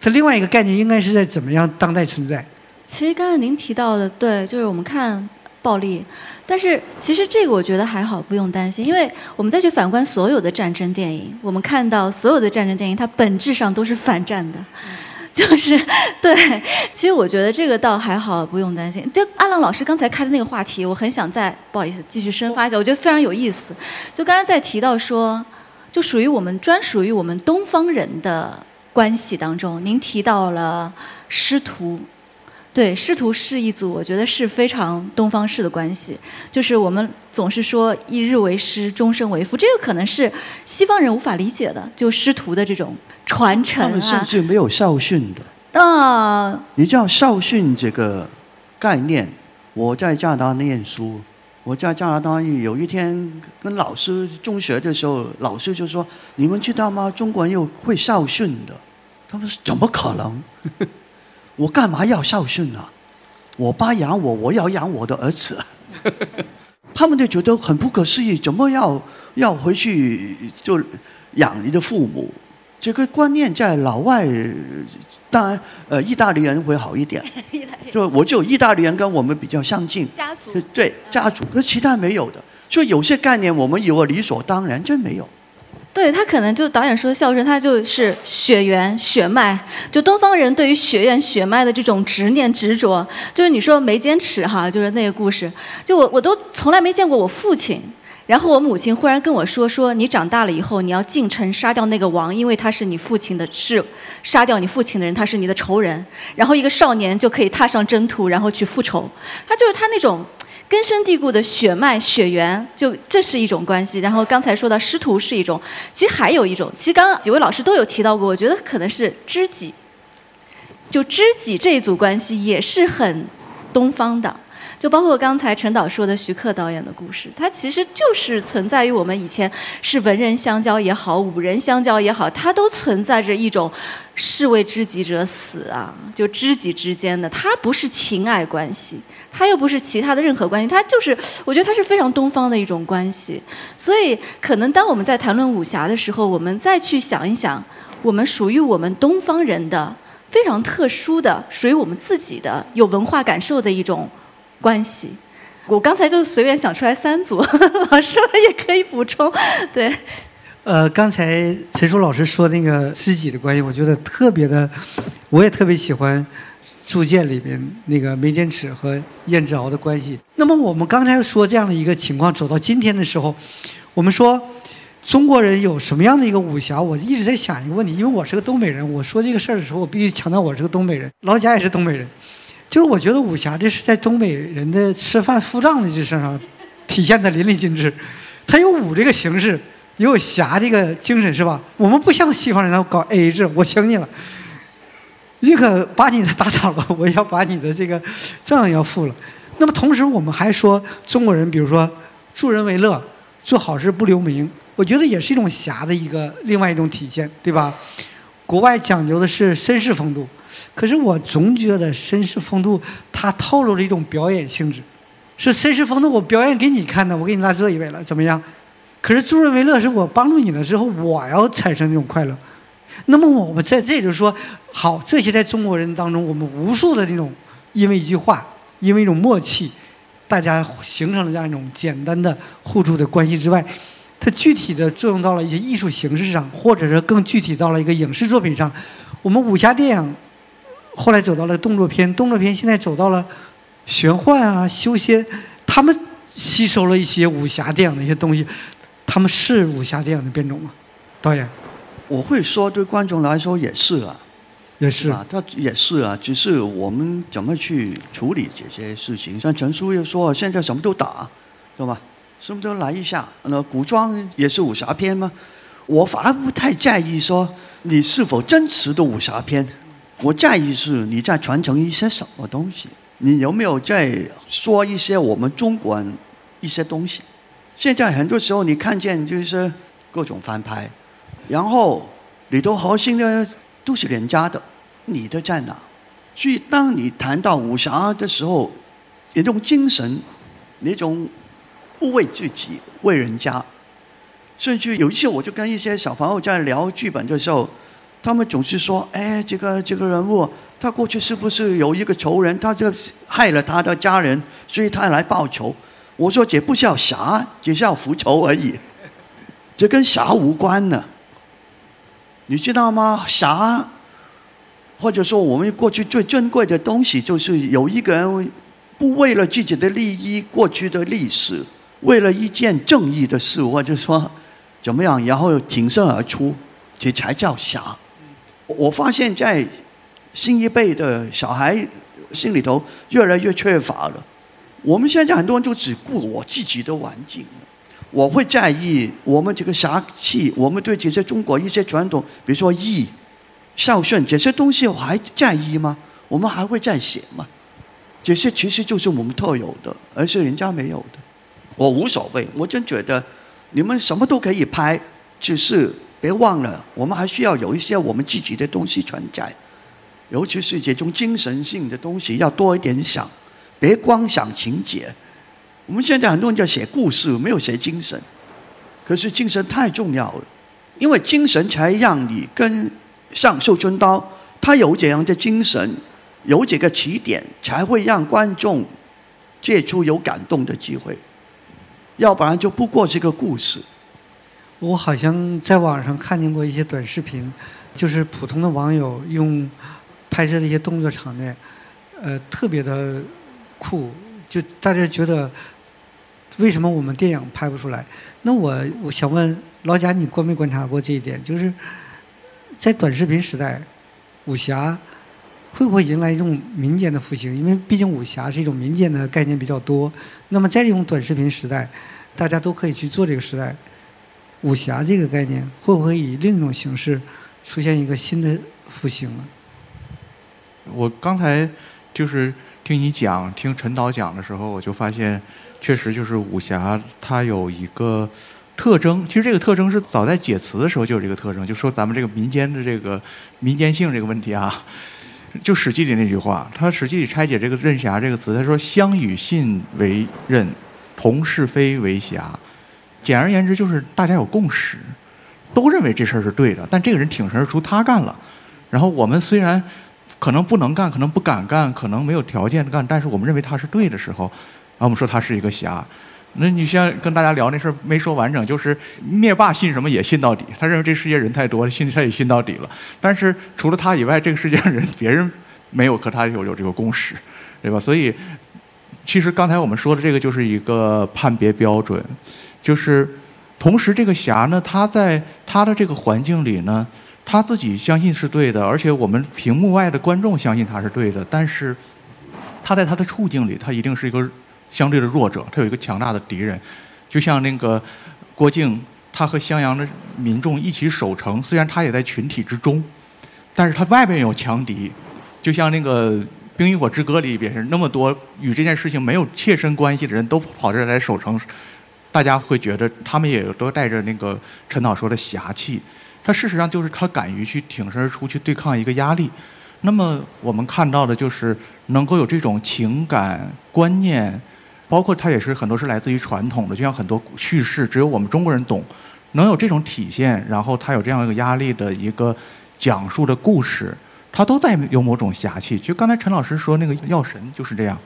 它另外一个概念应该是在怎么样当代存在？其实刚才您提到的，对，就是我们看暴力，但是其实这个我觉得还好，不用担心，因为我们再去反观所有的战争电影，我们看到所有的战争电影，它本质上都是反战的，就是对。其实我觉得这个倒还好，不用担心。就阿浪老师刚才开的那个话题，我很想再不好意思继续深发一下，我觉得非常有意思。就刚才在提到说。就属于我们专属于我们东方人的关系当中，您提到了师徒，对师徒是一组，我觉得是非常东方式的关系。就是我们总是说一日为师，终身为父，这个可能是西方人无法理解的，就师徒的这种传承啊。他们甚至没有校训的。啊，你知道校训这个概念？我在加拿大念书。我在加拿大有一天跟老师中学的时候，老师就说：“你们知道吗？中国人有会孝训的。”他们说：“怎么可能？我干嘛要孝顺呢？我爸养我，我要养我的儿子。”他们就觉得很不可思议，怎么要要回去就养你的父母？这个观念在老外。当然，呃，意大利人会好一点，就我就意大利人跟我们比较相近，家族对家族，可其他没有的，所以有些概念我们以为理所当然，真没有。对他可能就导演说的孝顺，他就是血缘血脉，就东方人对于血缘血脉的这种执念执着，就是你说没坚持哈，就是那个故事，就我我都从来没见过我父亲。然后我母亲忽然跟我说：“说你长大了以后，你要进城杀掉那个王，因为他是你父亲的，是杀掉你父亲的人，他是你的仇人。然后一个少年就可以踏上征途，然后去复仇。他就是他那种根深蒂固的血脉血缘，就这是一种关系。然后刚才说到师徒是一种，其实还有一种，其实刚刚几位老师都有提到过，我觉得可能是知己。就知己这一组关系也是很东方的。就包括刚才陈导说的徐克导演的故事，它其实就是存在于我们以前是文人相交也好，武人相交也好，它都存在着一种士为知己者死啊，就知己之间的，它不是情爱关系，它又不是其他的任何关系，它就是我觉得它是非常东方的一种关系。所以，可能当我们在谈论武侠的时候，我们再去想一想，我们属于我们东方人的非常特殊的、属于我们自己的有文化感受的一种。关系，我刚才就随便想出来三组，老师也可以补充。对，呃，刚才陈叔老师说那个知己的关系，我觉得特别的，我也特别喜欢《铸剑》里边那个梅间尺和燕之敖的关系。那么我们刚才说这样的一个情况，走到今天的时候，我们说中国人有什么样的一个武侠？我一直在想一个问题，因为我是个东北人，我说这个事儿的时候，我必须强调我是个东北人，老贾也是东北人。就是我觉得武侠这是在东北人的吃饭付账的这身上体现的淋漓尽致，它有武这个形式，也有侠这个精神，是吧？我们不像西方人，他搞 AA 制，我请你了，宁可把你的打倒了，我要把你的这个账要付了。那么同时，我们还说中国人，比如说助人为乐，做好事不留名，我觉得也是一种侠的一个另外一种体现，对吧？国外讲究的是绅士风度。可是我总觉得绅士风度，它透露了一种表演性质，是绅士风度，我表演给你看的，我给你拉这一位了，怎么样？可是助人为乐，是我帮助你了之后，我要产生这种快乐。那么我们在这里说，好，这些在中国人当中，我们无数的这种，因为一句话，因为一种默契，大家形成了这样一种简单的互助的关系之外，它具体的作用到了一些艺术形式上，或者是更具体到了一个影视作品上，我们武侠电影。后来走到了动作片，动作片现在走到了玄幻啊、修仙，他们吸收了一些武侠电影的一些东西，他们是武侠电影的变种吗？导演，我会说，对观众来说也是啊，也是啊，他也是啊，只是我们怎么去处理这些事情。像陈叔又说，现在什么都打，对吧？什么都来一下，那古装也是武侠片吗？我反而不太在意说你是否真实的武侠片。我在意是你在传承一些什么东西，你有没有在说一些我们中国人一些东西？现在很多时候你看见就是各种翻拍，然后里头核心的都是人家的，你的在哪？所以当你谈到武侠的时候，那种精神，那种不为自己为人家，甚至有一些我就跟一些小朋友在聊剧本的时候。他们总是说：“哎，这个这个人物，他过去是不是有一个仇人？他就害了他的家人，所以他来报仇。”我说：“这不叫侠，只是要复仇而已，这跟侠无关呢。你知道吗？侠，或者说我们过去最珍贵的东西，就是有一个人不为了自己的利益、过去的历史，为了一件正义的事，或者说怎么样，然后挺身而出，这才叫侠。”我发现，在新一辈的小孩心里头，越来越缺乏了。我们现在很多人就只顾我自己的环境，我会在意我们这个侠气，我们对这些中国一些传统，比如说义、孝顺这些东西，我还在意吗？我们还会再写吗？这些其实就是我们特有的，而是人家没有的。我无所谓，我真觉得你们什么都可以拍，只是。别忘了，我们还需要有一些我们自己的东西存在，尤其是这种精神性的东西，要多一点想，别光想情节。我们现在很多人在写故事，没有写精神，可是精神太重要了，因为精神才让你跟上绣春刀，他有这样的精神，有几个起点，才会让观众借出有感动的机会，要不然就不过是个故事。我好像在网上看见过一些短视频，就是普通的网友用拍摄的一些动作场面，呃，特别的酷，就大家觉得为什么我们电影拍不出来？那我我想问老贾，你观没观察过这一点？就是在短视频时代，武侠会不会迎来一种民间的复兴？因为毕竟武侠是一种民间的概念比较多。那么在这种短视频时代，大家都可以去做这个时代。武侠这个概念会不会以另一种形式出现一个新的复兴呢？我刚才就是听你讲，听陈导讲的时候，我就发现，确实就是武侠它有一个特征。其实这个特征是早在解词的时候就有这个特征，就说咱们这个民间的这个民间性这个问题啊。就《史记》里那句话，他《史记》里拆解这个“任侠”这个词，他说：“相与信为任，同是非为侠。”简而言之，就是大家有共识，都认为这事儿是对的。但这个人挺身而出，他干了。然后我们虽然可能不能干，可能不敢干，可能没有条件干，但是我们认为他是对的时候，啊，我们说他是一个侠。那你像跟大家聊那事儿没说完整，就是灭霸信什么也信到底，他认为这世界人太多，信他也信到底了。但是除了他以外，这个世界上人别人没有和他有有这个共识，对吧？所以其实刚才我们说的这个就是一个判别标准，就是同时这个侠呢，他在他的这个环境里呢，他自己相信是对的，而且我们屏幕外的观众相信他是对的，但是他在他的处境里，他一定是一个。相对的弱者，他有一个强大的敌人，就像那个郭靖，他和襄阳的民众一起守城，虽然他也在群体之中，但是他外边有强敌，就像那个《冰与火之歌》里边那么多与这件事情没有切身关系的人都跑这来守城，大家会觉得他们也都带着那个陈导说的侠气，他事实上就是他敢于去挺身而出去对抗一个压力。那么我们看到的就是能够有这种情感观念。包括它也是很多是来自于传统的，就像很多叙事，只有我们中国人懂，能有这种体现，然后它有这样一个压力的一个讲述的故事，它都在有某种侠气。就刚才陈老师说那个药神就是这样，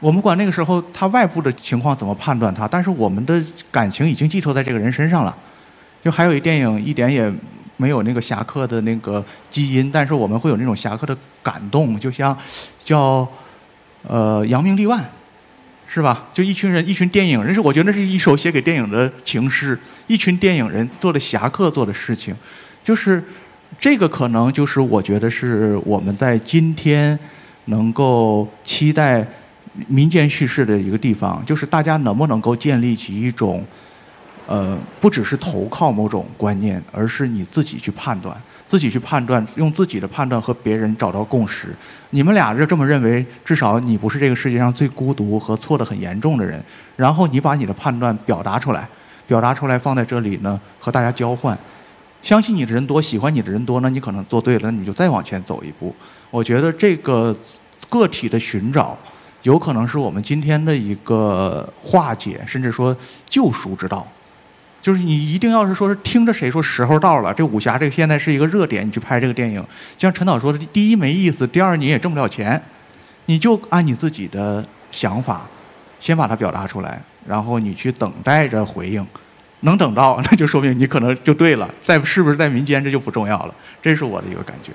我们管那个时候他外部的情况怎么判断他，但是我们的感情已经寄托在这个人身上了。就还有一电影一点也没有那个侠客的那个基因，但是我们会有那种侠客的感动，就像叫呃扬名立万。是吧？就一群人，一群电影人，是我觉得那是一首写给电影的情诗。一群电影人做的侠客做的事情，就是这个可能就是我觉得是我们在今天能够期待民间叙事的一个地方，就是大家能不能够建立起一种，呃，不只是投靠某种观念，而是你自己去判断。自己去判断，用自己的判断和别人找到共识。你们俩就这么认为，至少你不是这个世界上最孤独和错的很严重的人。然后你把你的判断表达出来，表达出来放在这里呢，和大家交换。相信你的人多，喜欢你的人多，那你可能做对了，你就再往前走一步。我觉得这个个体的寻找，有可能是我们今天的一个化解，甚至说救赎之道。就是你一定要是说是听着谁说时候到了，这武侠这个现在是一个热点，你去拍这个电影，就像陈导说的，第一没意思，第二你也挣不了钱，你就按你自己的想法，先把它表达出来，然后你去等待着回应，能等到那就说明你可能就对了，在是不是在民间这就不重要了，这是我的一个感觉。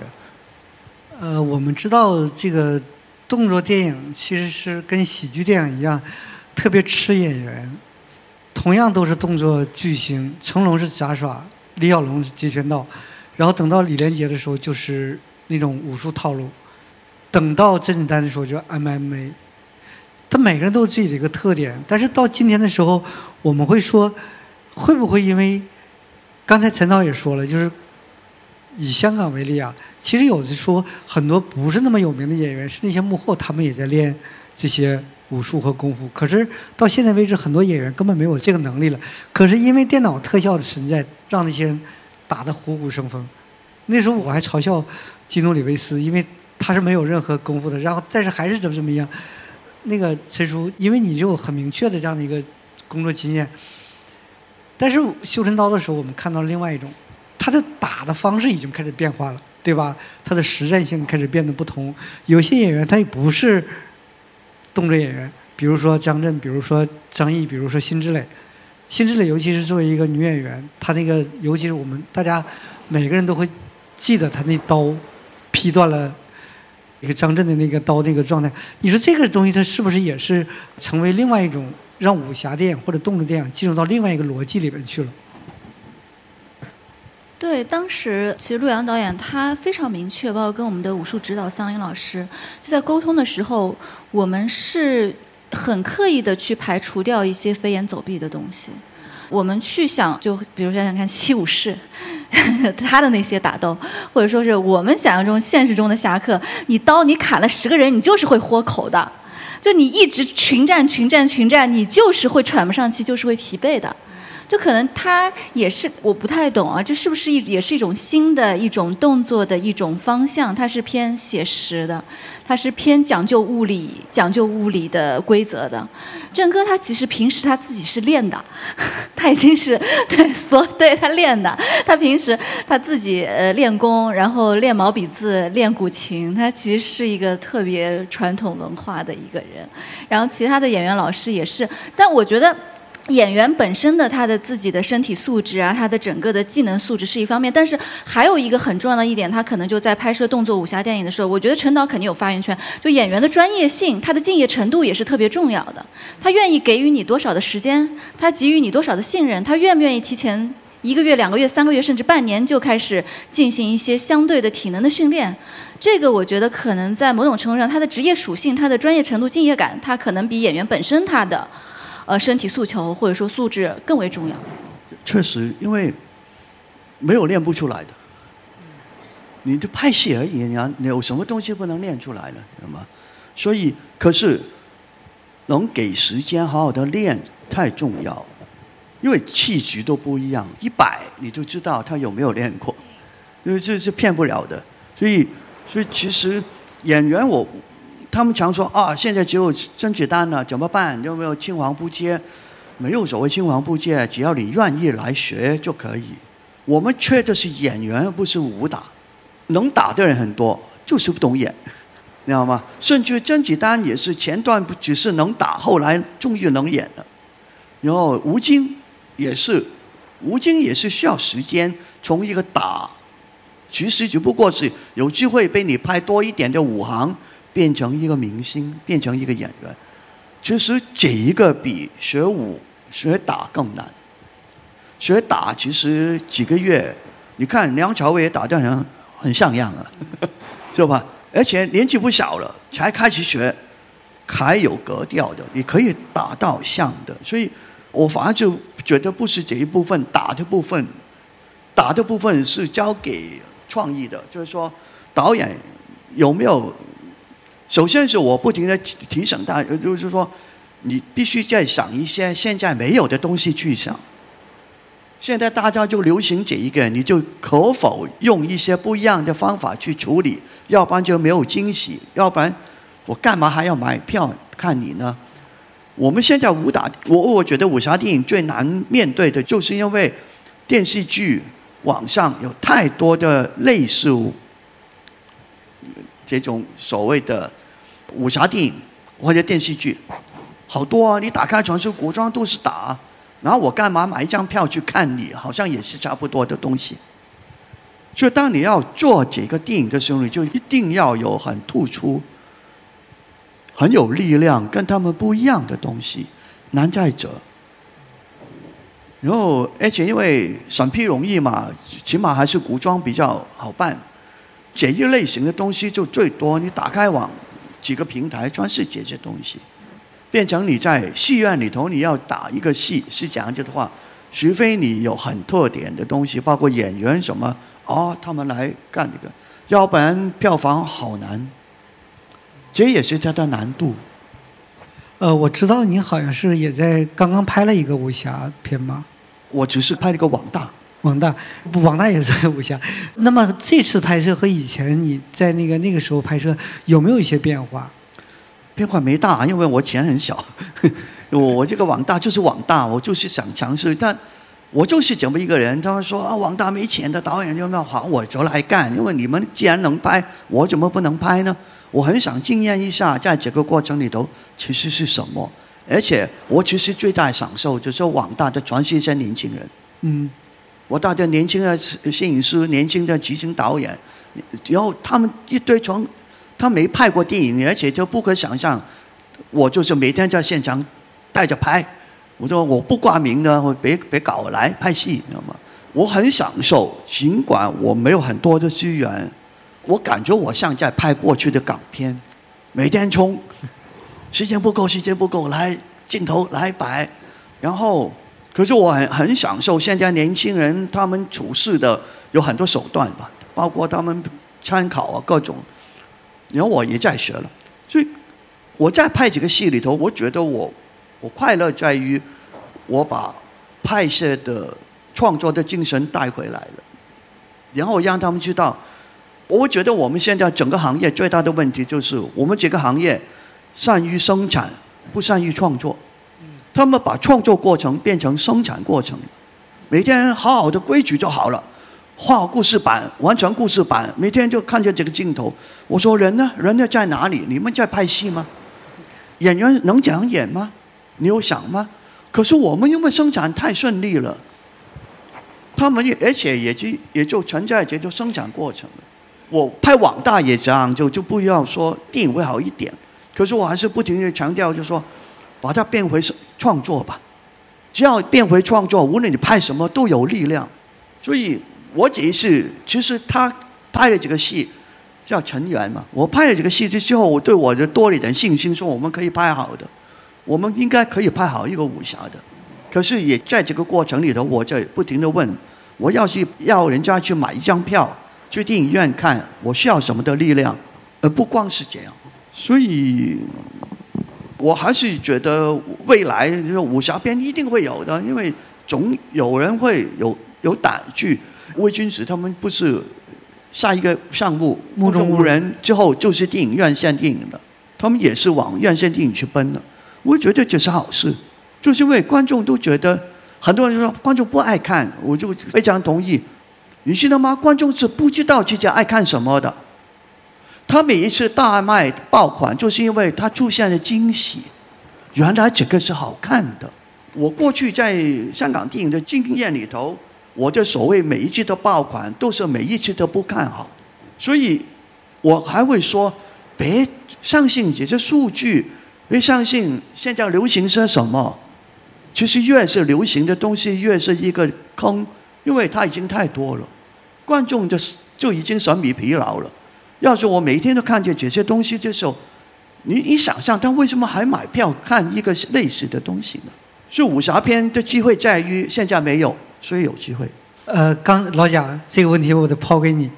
呃，我们知道这个动作电影其实是跟喜剧电影一样，特别吃演员。同样都是动作巨星，成龙是杂耍，李小龙是截拳道，然后等到李连杰的时候就是那种武术套路，等到甄子丹的时候就 MMA，他每个人都有自己的一个特点，但是到今天的时候，我们会说，会不会因为刚才陈导也说了，就是以香港为例啊，其实有的说很多不是那么有名的演员是那些幕后，他们也在练这些。武术和功夫，可是到现在为止，很多演员根本没有这个能力了。可是因为电脑特效的存在，让那些人打得虎虎生风。那时候我还嘲笑基努里维斯，因为他是没有任何功夫的。然后，但是还是怎么怎么样。那个陈叔，因为你就很明确的这样的一个工作经验。但是修真刀的时候，我们看到另外一种，他的打的方式已经开始变化了，对吧？他的实战性开始变得不同。有些演员他也不是。动作演员，比如说张震，比如说张译，比如说辛芷蕾。辛芷蕾，尤其是作为一个女演员，她那个，尤其是我们大家每个人都会记得她那刀劈断了一个张震的那个刀那个状态。你说这个东西，它是不是也是成为另外一种让武侠电影或者动作电影进入到另外一个逻辑里边去了？对，当时其实陆阳导演他非常明确，包括跟我们的武术指导桑林老师就在沟通的时候，我们是很刻意的去排除掉一些飞檐走壁的东西。我们去想，就比如想想看七武士，他的那些打斗，或者说是我们想象中现实中的侠客，你刀你砍了十个人，你就是会豁口的，就你一直群战群战群战，你就是会喘不上气，就是会疲惫的。就可能他也是我不太懂啊，这是不是一也是一种新的一种动作的一种方向？它是偏写实的，它是偏讲究物理、讲究物理的规则的。郑哥他其实平时他自己是练的，他已经是对所对他练的，他平时他自己呃练功，然后练毛笔字、练古琴，他其实是一个特别传统文化的一个人。然后其他的演员老师也是，但我觉得。演员本身的他的自己的身体素质啊，他的整个的技能素质是一方面，但是还有一个很重要的一点，他可能就在拍摄动作武侠电影的时候，我觉得陈导肯定有发言权。就演员的专业性，他的敬业程度也是特别重要的。他愿意给予你多少的时间，他给予你多少的信任，他愿不愿意提前一个月、两个月、三个月甚至半年就开始进行一些相对的体能的训练？这个我觉得可能在某种程度上，他的职业属性、他的专业程度、敬业感，他可能比演员本身他的。呃，身体诉求或者说素质更为重要。确实，因为没有练不出来的。你就拍戏而已，你你有什么东西不能练出来的，知道吗？所以，可是能给时间好好的练太重要，因为气质都不一样，一百你就知道他有没有练过，因为这是骗不了的。所以，所以其实演员我。他们常说啊，现在只有甄子丹了，怎么办？有没有青黄不接？没有所谓青黄不接，只要你愿意来学就可以。我们缺的是演员，不是武打。能打的人很多，就是不懂演，你知道吗？甚至甄子丹也是前段不只是能打，后来终于能演了。然后吴京也是，吴京也是需要时间从一个打，其实只不过是有机会被你拍多一点的武行。变成一个明星，变成一个演员，其实这一个比学武、学打更难。学打其实几个月，你看梁朝伟打得很很像样啊，是吧？而且年纪不小了，才开始学，还有格调的，你可以打到像的。所以我反而就觉得不是这一部分打的部分，打的部分是交给创意的，就是说导演有没有。首先是我不停的提醒大家，就是说，你必须在想一些现在没有的东西去想。现在大家就流行这一个，你就可否用一些不一样的方法去处理？要不然就没有惊喜，要不然我干嘛还要买票看你呢？我们现在武打，我我觉得武侠电影最难面对的就是因为电视剧、网上有太多的类似这种所谓的。武侠电影或者电视剧，好多啊！你打开全是古装，都是打。然后我干嘛买一张票去看你？好像也是差不多的东西。所以当你要做这个电影的时候，你就一定要有很突出、很有力量、跟他们不一样的东西。难在者。然后，而且因为审批容易嘛，起码还是古装比较好办。这一类型的东西就最多，你打开网。几个平台全是这些东西，变成你在戏院里头，你要打一个戏是讲究的话，除非你有很特点的东西，包括演员什么，哦，他们来干这个，要不然票房好难。这也是它的难度。呃，我知道你好像是也在刚刚拍了一个武侠片吗？我只是拍了个网大。网大，网大也是武侠。那么这次拍摄和以前你在那个那个时候拍摄有没有一些变化？变化没大，因为我钱很小。我我这个网大就是网大，我就是想尝试，但我就是这么一个人。他们说啊，网大没钱的导演就那还，我就来干。因为你们既然能拍，我怎么不能拍呢？我很想经验一下，在这个过程里头其实是什么。而且我其实最大享受就是网大的全是一些年轻人。嗯。我大家年轻的摄影师、年轻的执行导演，然后他们一堆从他没拍过电影，而且就不可想象。我就是每天在现场带着拍，我说我不挂名的，我别别搞来拍戏，你知道吗？我很享受，尽管我没有很多的资源，我感觉我像在拍过去的港片，每天冲，时间不够，时间不够，来镜头来摆，然后可是我很很享受现在年轻人他们处事的有很多手段吧，包括他们参考啊各种，然后我也在学了，所以我在拍几个戏里头，我觉得我我快乐在于我把拍摄的创作的精神带回来了，然后让他们知道，我觉得我们现在整个行业最大的问题就是我们这个行业善于生产，不善于创作。他们把创作过程变成生产过程，每天好好的规矩就好了，画故事板，完成故事板，每天就看着这个镜头。我说人呢？人呢在哪里？你们在拍戏吗？演员能讲演吗？你有想吗？可是我们因为生产太顺利了，他们也而且也就也就存在这就生产过程。我拍网大也这样，就就不要说电影会好一点，可是我还是不停的强调，就说。把它变回创作吧，只要变回创作，无论你拍什么都有力量。所以我解释，其实他拍了几个戏，叫成员嘛。我拍了几个戏之后，我对我的多了一点信心，说我们可以拍好的，我们应该可以拍好一个武侠的。可是也在这个过程里头，我在不停的问，我要是要人家去买一张票去电影院看，我需要什么的力量？而不光是这样，所以。我还是觉得未来武侠片一定会有的，因为总有人会有有胆去。魏君子他们不是下一个项目目中无人之后就是电影院线电影了，他们也是往院线电影去奔了。我觉得这是好事，就是因为观众都觉得很多人说观众不爱看，我就非常同意。你知道吗？观众是不知道自己爱看什么的。他每一次大卖爆款，就是因为他出现了惊喜。原来这个是好看的。我过去在香港电影的经验里头，我的所谓每一次的爆款，都是每一次都不看好。所以，我还会说，别相信这些数据，别相信现在流行是什么。其实越是流行的东西，越是一个坑，因为它已经太多了，观众就就已经审美疲劳了。要是我每天都看见这些东西的时候，你你想象他为什么还买票看一个类似的东西呢？是武侠片的机会在于现在没有，所以有机会。呃，刚老贾这个问题我得抛给你。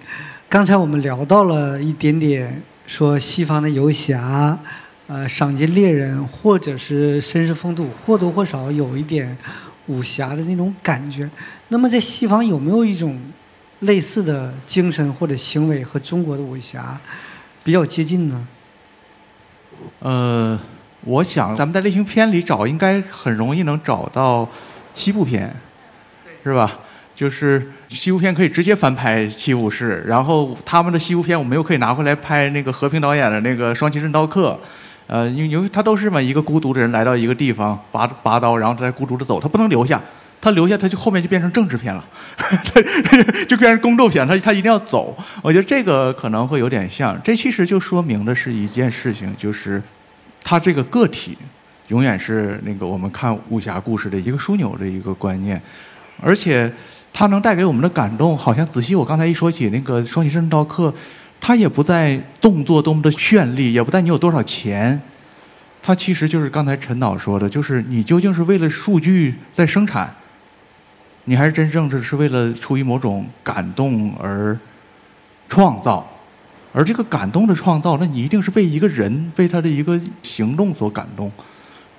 刚才我们聊到了一点点，说西方的游侠，呃，赏金猎人或者是绅士风度，或多或少有一点武侠的那种感觉。那么在西方有没有一种？类似的精神或者行为和中国的武侠比较接近呢？呃，我想咱们在类型片里找，应该很容易能找到西部片，是吧？就是西部片可以直接翻拍《七武士》，然后他们的西部片我们又可以拿回来拍那个和平导演的那个《双旗镇刀客》。呃，因为因为他都是嘛，一个孤独的人来到一个地方，拔拔刀，然后再孤独的走，他不能留下。他留下，他就后面就变成政治片了，就变成宫斗片。他他一定要走。我觉得这个可能会有点像。这其实就说明的是一件事情，就是他这个个体永远是那个我们看武侠故事的一个枢纽的一个观念，而且他能带给我们的感动，好像仔细我刚才一说起那个《双旗镇刀客》，他也不在动作多么的绚丽，也不在你有多少钱，他其实就是刚才陈导说的，就是你究竟是为了数据在生产。你还是真正的是为了出于某种感动而创造，而这个感动的创造，那你一定是被一个人被他的一个行动所感动，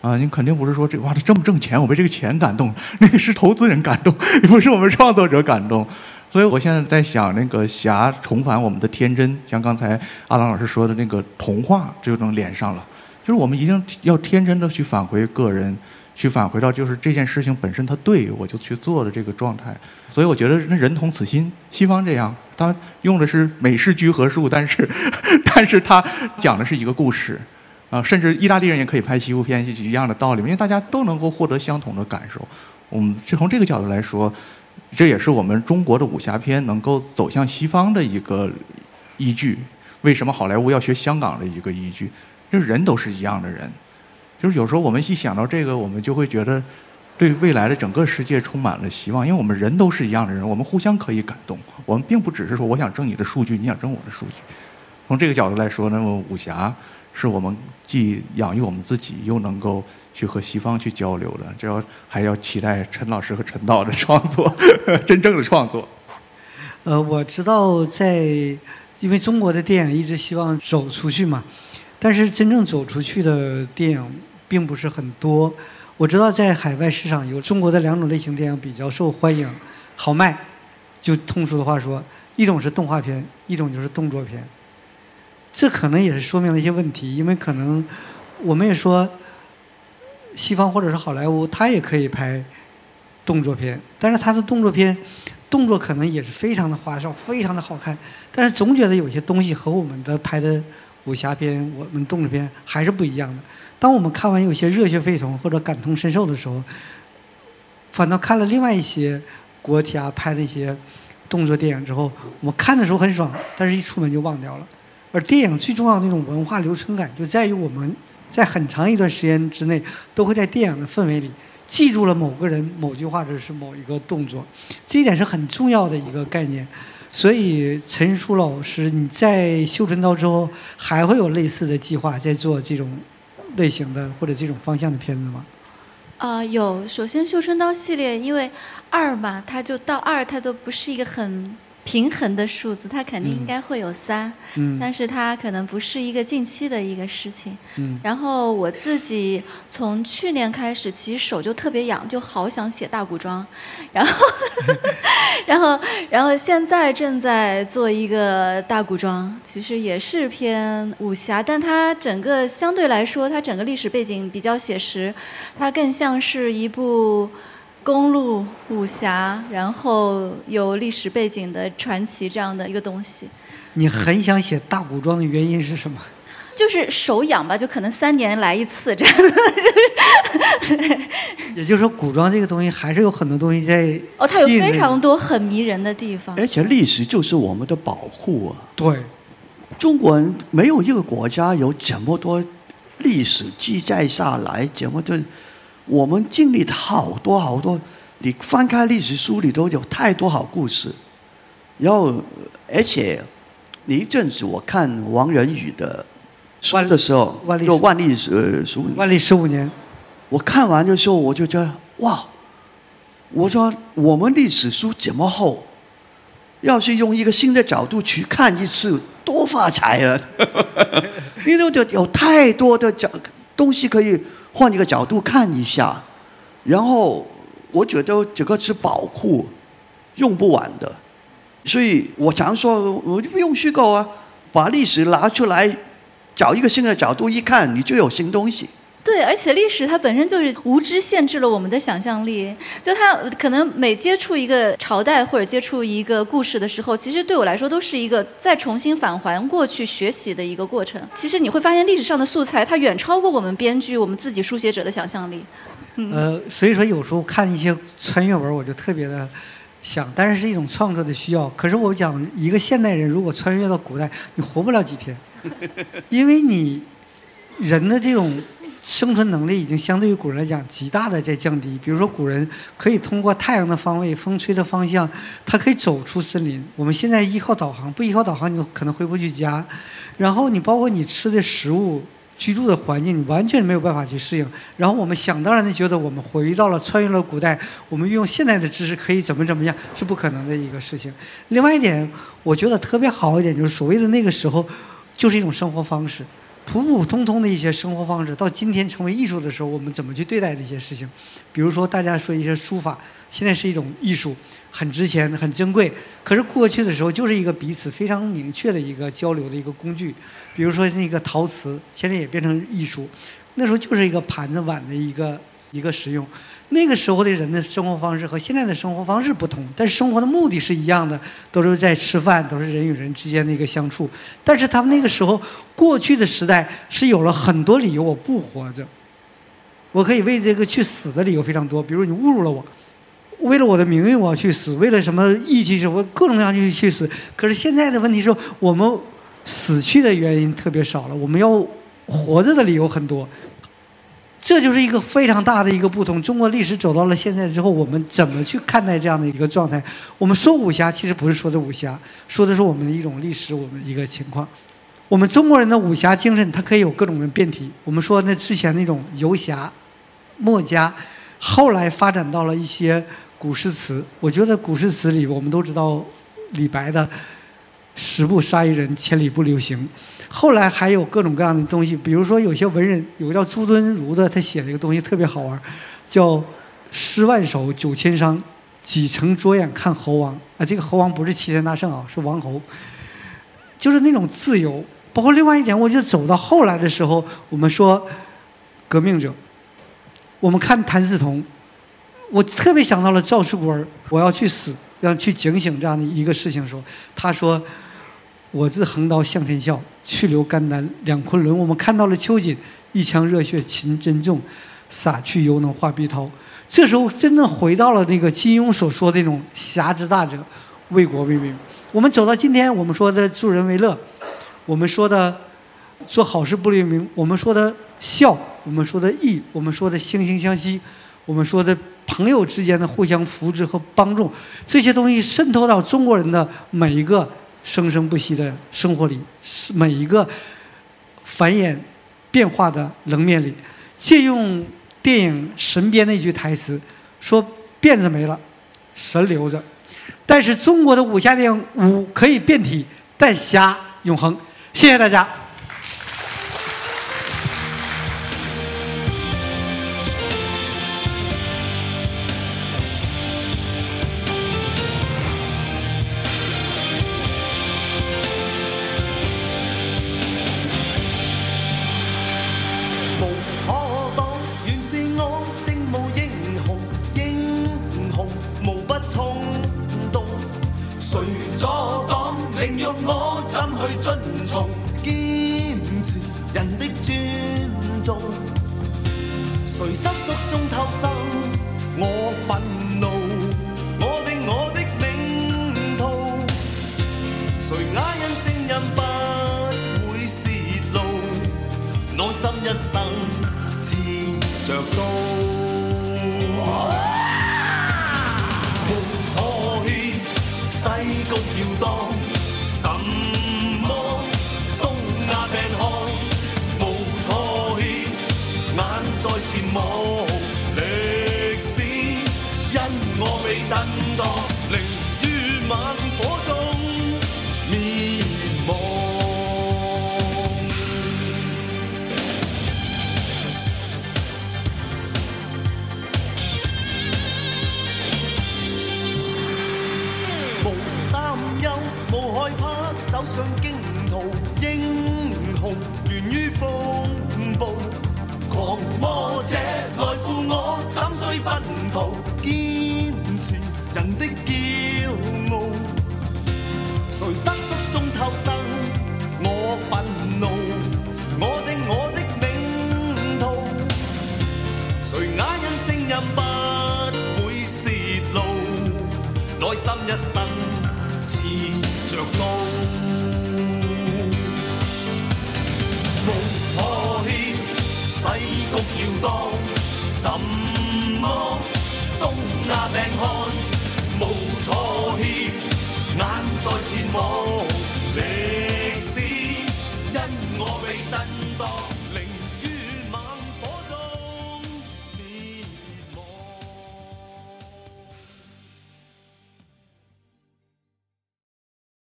啊，你肯定不是说这哇，他这么挣钱，我被这个钱感动，那个是投资人感动，不是我们创作者感动。所以我现在在想，那个侠重返我们的天真，像刚才阿郎老师说的那个童话，就能连上了，就是我们一定要天真的去返回个人。去返回到就是这件事情本身，它对我就去做的这个状态，所以我觉得那人同此心。西方这样，他用的是美式聚合术，但是，但是他讲的是一个故事，啊，甚至意大利人也可以拍西部片，一样的道理，因为大家都能够获得相同的感受。我们是从这个角度来说，这也是我们中国的武侠片能够走向西方的一个依据。为什么好莱坞要学香港的一个依据？就是人都是一样的人。就是有时候我们一想到这个，我们就会觉得对未来的整个世界充满了希望，因为我们人都是一样的人，我们互相可以感动。我们并不只是说我想挣你的数据，你想挣我的数据。从这个角度来说，那么武侠是我们既养育我们自己，又能够去和西方去交流的。这要还要期待陈老师和陈导的创作，真正的创作。呃，我知道在，因为中国的电影一直希望走出去嘛，但是真正走出去的电影并不是很多。我知道在海外市场有中国的两种类型电影比较受欢迎，好卖。就通俗的话说，一种是动画片，一种就是动作片。这可能也是说明了一些问题，因为可能我们也说，西方或者是好莱坞，它也可以拍动作片，但是它的动作片。动作可能也是非常的花哨，非常的好看，但是总觉得有些东西和我们的拍的武侠片、我们动作片还是不一样的。当我们看完有些热血沸腾或者感同身受的时候，反倒看了另外一些国家拍的一些动作电影之后，我看的时候很爽，但是一出门就忘掉了。而电影最重要的那种文化流程感，就在于我们在很长一段时间之内都会在电影的氛围里。记住了某个人、某句话，或者是某一个动作，这一点是很重要的一个概念。所以，陈叔老师，你在《绣春刀》之后，还会有类似的计划，在做这种类型的或者这种方向的片子吗？啊，有。首先，《绣春刀》系列，因为二嘛，它就到二，它都不是一个很。平衡的数字，它肯定应该会有三，但是它可能不是一个近期的一个事情。然后我自己从去年开始，其实手就特别痒，就好想写大古装，然后，然后，然后现在正在做一个大古装，其实也是偏武侠，但它整个相对来说，它整个历史背景比较写实，它更像是一部。公路武侠，然后有历史背景的传奇这样的一个东西。你很想写大古装的原因是什么？就是手痒吧，就可能三年来一次这样。也就是说，古装这个东西还是有很多东西在。哦，它有非常多很迷人的地方。而且历史就是我们的保护啊。对，中国人没有一个国家有这么多历史记载下来，这么多。我们经历的好多好多，你翻开历史书里头有太多好故事。然后，而且，你一阵子我看王仁宇的书的时候，就万历十十五万历十五年，我看完的时候我就觉得哇，我说我们历史书这么厚，要是用一个新的角度去看一次，多发财了！因为有有太多的角东西可以。换一个角度看一下，然后我觉得这个是宝库，用不完的，所以我常说，我就不用虚构啊，把历史拿出来，找一个新的角度一看，你就有新东西。对，而且历史它本身就是无知限制了我们的想象力。就它可能每接触一个朝代或者接触一个故事的时候，其实对我来说都是一个再重新返还过去学习的一个过程。其实你会发现历史上的素材它远超过我们编剧、我们自己书写者的想象力。呃，所以说有时候看一些穿越文，我就特别的想，但是是一种创作的需要。可是我讲一个现代人如果穿越到古代，你活不了几天，因为你人的这种。生存能力已经相对于古人来讲极大的在降低。比如说，古人可以通过太阳的方位、风吹的方向，他可以走出森林。我们现在依靠导航，不依靠导航，你可能回不去家。然后你包括你吃的食物、居住的环境，你完全没有办法去适应。然后我们想当然的觉得，我们回到了穿越了古代，我们运用现代的知识可以怎么怎么样，是不可能的一个事情。另外一点，我觉得特别好一点，就是所谓的那个时候，就是一种生活方式。普普通通的一些生活方式，到今天成为艺术的时候，我们怎么去对待这些事情？比如说，大家说一些书法，现在是一种艺术，很值钱、很珍贵。可是过去的时候，就是一个彼此非常明确的一个交流的一个工具。比如说那个陶瓷，现在也变成艺术，那时候就是一个盘子碗的一个一个使用。那个时候的人的生活方式和现在的生活方式不同，但生活的目的是一样的，都是在吃饭，都是人与人之间的一个相处。但是他们那个时候，过去的时代是有了很多理由我不活着，我可以为这个去死的理由非常多。比如你侮辱了我，为了我的名誉我要去死，为了什么义气什么各种各样去去死。可是现在的问题是，我们死去的原因特别少了，我们要活着的理由很多。这就是一个非常大的一个不同。中国历史走到了现在之后，我们怎么去看待这样的一个状态？我们说武侠，其实不是说的武侠，说的是我们的一种历史，我们一个情况。我们中国人的武侠精神，它可以有各种的变体。我们说那之前那种游侠、墨家，后来发展到了一些古诗词。我觉得古诗词里，我们都知道李白的“十步杀一人，千里不留行”。后来还有各种各样的东西，比如说有些文人，有个叫朱敦儒的，他写了一个东西特别好玩，叫“诗万首九千觞，几曾着眼看猴王”。啊，这个猴王不是齐天大圣啊，是王侯。就是那种自由，包括另外一点，我觉得走到后来的时候，我们说革命者，我们看谭嗣同，我特别想到了赵世国我要去死，要去警醒这样的一个事情的时候，他说：“我自横刀向天笑，去留肝胆两昆仑。”我们看到了秋瑾一腔热血情真重，洒去犹能化碧涛。这时候真正回到了那个金庸所说的那种侠之大者，为国为民。我们走到今天，我们说的助人为乐，我们说的做好事不留名，我们说的孝，我们说的义，我们说的惺惺相惜，我们说的朋友之间的互相扶持和帮助，这些东西渗透到中国人的每一个生生不息的生活里，是每一个繁衍变化的棱面里。借用电影《神鞭》的一句台词，说：“辫子没了，神留着。”但是中国的武侠电影武可以变体，但侠永恒。谢谢大家。